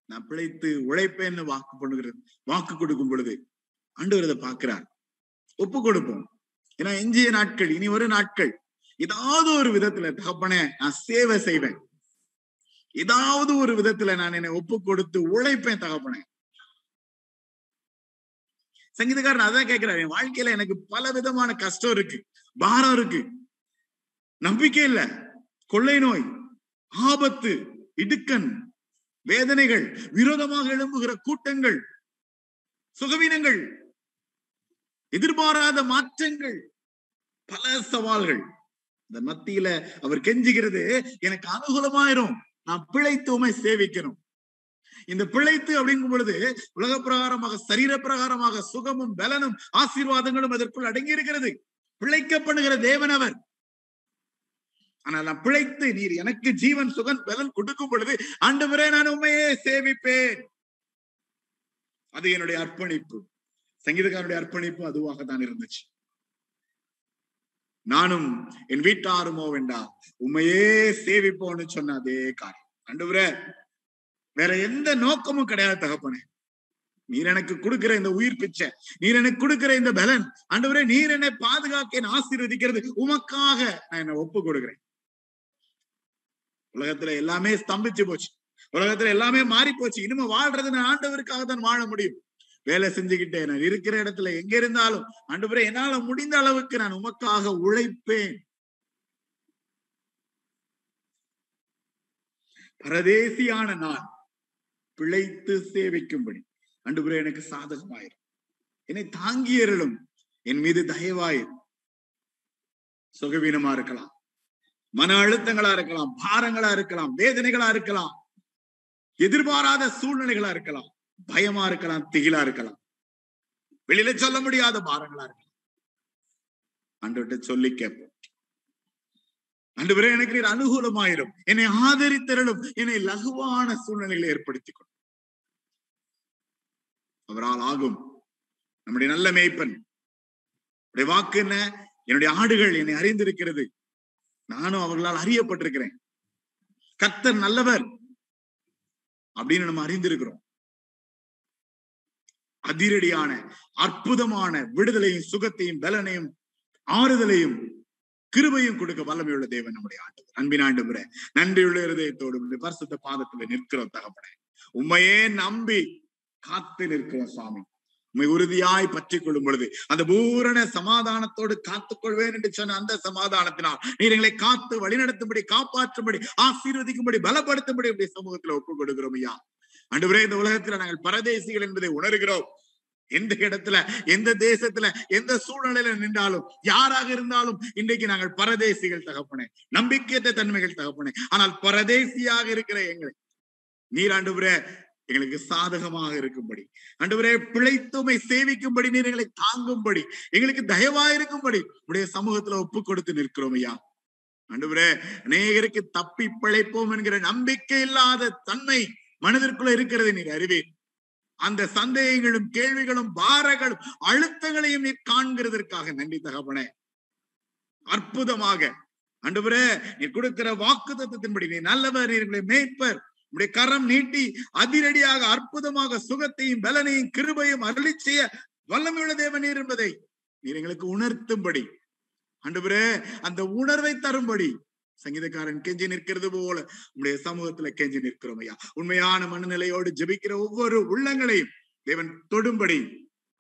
நான் பிழைத்து உழைப்பேன்னு வாக்கு பண்ணுகிறது வாக்கு கொடுக்கும் பொழுது ஆண்டவர் அதை பார்க்கிறார். ஒப்பு கொடுப்போம் ஏன்னா எஞ்சிய நாட்கள் இனி ஒரு நாட்கள். ஏதாவது ஒரு விதத்துல தகப்பன நான் சேவை செய்வேன். ஏதாவது ஒரு விதத்துல நான் என்னை ஒப்பு கொடுத்து உழைப்பேன் தகப்பன. சங்கீதக்காரன் அதான் கேட்கிறாரு. என் வாழ்க்கையில எனக்கு பல விதமான கஷ்டம் இருக்கு. பாரம் இருக்கு. நம்பிக்கை இல்ல. கொள்ளை நோய் ஆபத்து இடுக்கன் வேதனைகள் விரோதமாக எழும்புகிற கூட்டங்கள் சுகவீனங்கள் எதிர்பாராத மாற்றங்கள் பல சவால்கள். இந்த மத்தியில அவர் கெஞ்சுகிறது எனக்கு அனுகூலமாயிரும் நான் பிழைத்துமை சேவிக்கணும். இந்த பிழைத்து அப்படிங்கும் பொழுது உலக பிரகாரமாக சரீர பிரகாரமாக சுகமும் பலனும் ஆசீர்வாதங்களும் அதற்குள் அடங்கி இருக்கிறது பிழைக்கப்படுகிற தேவன் அவர். ஆனால் நான் பிழைத்து நீர் எனக்கு ஜீவன் சுகன் பலன் கொடுக்கும் பொழுது ஆண்டவரே நான் உண்மையே சேவிப்பேன். அது என்னுடைய அர்ப்பணிப்பு. சங்கீதக்காரனுடைய அர்ப்பணிப்பு அதுவாக தான் இருந்துச்சு. நானும் என் வீட்டாருமோ வேண்டா உண்மையே சேவிப்போன்னு சொன்ன அதே காரியம். ஆண்டவரே வேற எந்த நோக்கமும் கிடையாது தகப்பனே. நீர் எனக்கு கொடுக்கிற இந்த உயிர் பிச்சை நீர் எனக்கு கொடுக்கிற இந்த பலன் ஆண்டவரே நீர் என்னை பாதுகாக்க என்னை ஆசீர்வதிக்கிறது உமக்காக நான் என்னை ஒப்பு கொடுக்கிறேன் உலகத்துல எல்லாமே ஸ்தம்பிச்சு போச்சு. உலகத்துல எல்லாமே மாறி போச்சு. இனிமே வாழ்றது நான் ஆண்டவருக்காக தான் வாழ முடியும். வேலை செஞ்சுக்கிட்டே நான் இருக்கிற இடத்துல எங்க இருந்தாலும் ஆண்டவரே என்னால முடிந்த அளவுக்கு நான் உமக்காக உழைப்பேன். பரதேசியான நான் பிழைத்து சேவிக்கும்படி. ஆண்டவரே எனக்கு சாதகமாயிரும் என்னை தாங்கியருளும். என் மீது தயவாயிரும் சுகவீனமா இருக்கலாம். மன அழுத்தங்களா இருக்கலாம் பாரங்களா இருக்கலாம் வேதனைகளா இருக்கலாம் எதிர்பாராத சூழ்நிலைகளா இருக்கலாம் பயமா இருக்கலாம் திகிலா இருக்கலாம். வெளியில சொல்ல முடியாத பாரங்களா இருக்கலாம். அன்றுவிட்டு சொல்லி கேட்போம். அன்று எனக்கு நீர் அனுகூலமாயிரும். என்னை ஆதரித்தரலும் என்னை லகுவான சூழ்நிலைகளை ஏற்படுத்திக் கொள்ளும் அவரால் ஆகும். நம்முடைய நல்ல மேய்ப்பன். வாக்கு என்ன? என்னுடைய ஆடுகள் என்னை அறிந்திருக்கிறது. நானும் அவர்களால் அறியப்பட்டிருக்கிறேன். கத்தர் நல்லவர் அப்படின்னு நம்ம அறிந்திருக்கிறோம். அதிரடியான அற்புதமான விடுதலையும் சுகத்தையும் பலனையும் ஆறுதலையும் கிருபையும் கொடுக்க வல்லமையுள்ள தேவன் நம்முடைய ஆண்டு அன்பின் ஆண்டு நன்றியுள்ள இருதயத்தோடு பரிசுத்த பாதத்துல நிற்கிறோம் தகப்பனே. உண்மையே நம்பி காத்து நிற்கிறோம் சுவாமி. உறுதியாய் பற்றி கொள்ளும் பொழுது அந்த பூரண சமாதானத்தோடு காத்துக் கொள்வேன் என்று சொன்ன அந்த சமாதானத்தினால் நீர் எங்களை காத்து வழிநடத்தும்படி காப்பாற்றும்படி ஆசீர்வதிக்கும்படி பலப்படுத்தும்படி இப்படி சமூகத்துல ஒப்புக் கொடுக்கிறோம் ஐயா. அன்றுவரே இந்த உலகத்துல நாங்கள் பரதேசிகள் என்பதை உணர்கிறோம். எந்த இடத்துல எந்த தேசத்துல எந்த சூழ்நிலையில நின்றாலும் யாராக இருந்தாலும் இன்றைக்கு நாங்கள் பரதேசிகள் தகப்பனே நம்பிக்கையற்ற தன்மைகள் தகப்பனே. ஆனால் பரதேசியாக இருக்கிற எங்களை நீர் ஆண்டுபுரே எங்களுக்கு சாதகமாக இருக்கும்படி. அன்றுவரே பிழைத்துமை சேவிக்கும்படி நீர் எங்களை தாங்கும்படி எங்களுக்கு தயவா இருக்கும்படி உடைய சமூகத்துல ஒப்பு கொடுத்து நிற்கிறோம் ஐயா. அன்றுவரே அநேகருக்கு தப்பி பிழைப்போம் என்கிற நம்பிக்கை இல்லாத தன்மை மனதிற்குள்ள இருக்கிறது நீர் அறிவீர். அந்த சந்தேகங்களும் கேள்விகளும் பாரங்களும் அழுத்தங்களையும் நீர் காண்கிறதற்காக நன்றி தகப்பனே. அற்புதமாக. அன்றுவரே நீர் கொடுக்கிற வாக்கு தத்துவத்தின்படி நீ நல்லவர் நீர் மேய்ப்பர். உடைய கரம் நீட்டி அதிரடியாக அற்புதமாக சுகத்தையும் பலனையும் கிருபையும் அருளி செய்ய வல்லமையுள்ள தேவன் என்பதை நீர் எங்களுக்கு உணர்த்தும்படி. ஆண்டவரே அந்த உணர்வை தரும்படி. சங்கீதக்காரன் கெஞ்சி நிற்கிறது போல உடைய சமூகத்துல கெஞ்சி நிற்கிறோம் ஐயா. உண்மையான மனநிலையோடு ஜெபிக்கிற ஒவ்வொரு உள்ளங்களையும் தேவன் தொடும்படி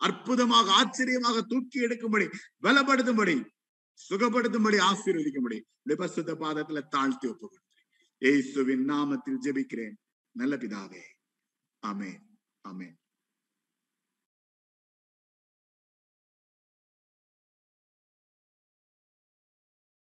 அற்புதமாக ஆச்சரியமாக தூக்கி எடுக்கும்படி பலப்படுத்தும்படி சுகப்படுத்தும்படி ஆசீர்வதிக்கும்படி உடைய பாதத்துல தாழ்த்தி ஒப்பு கொடுக்கிறேன் இயேசுவின் நாமத்தில் ஜெபிக்கிறேன். நல்ல பிதாவே. அமேன் அமேன்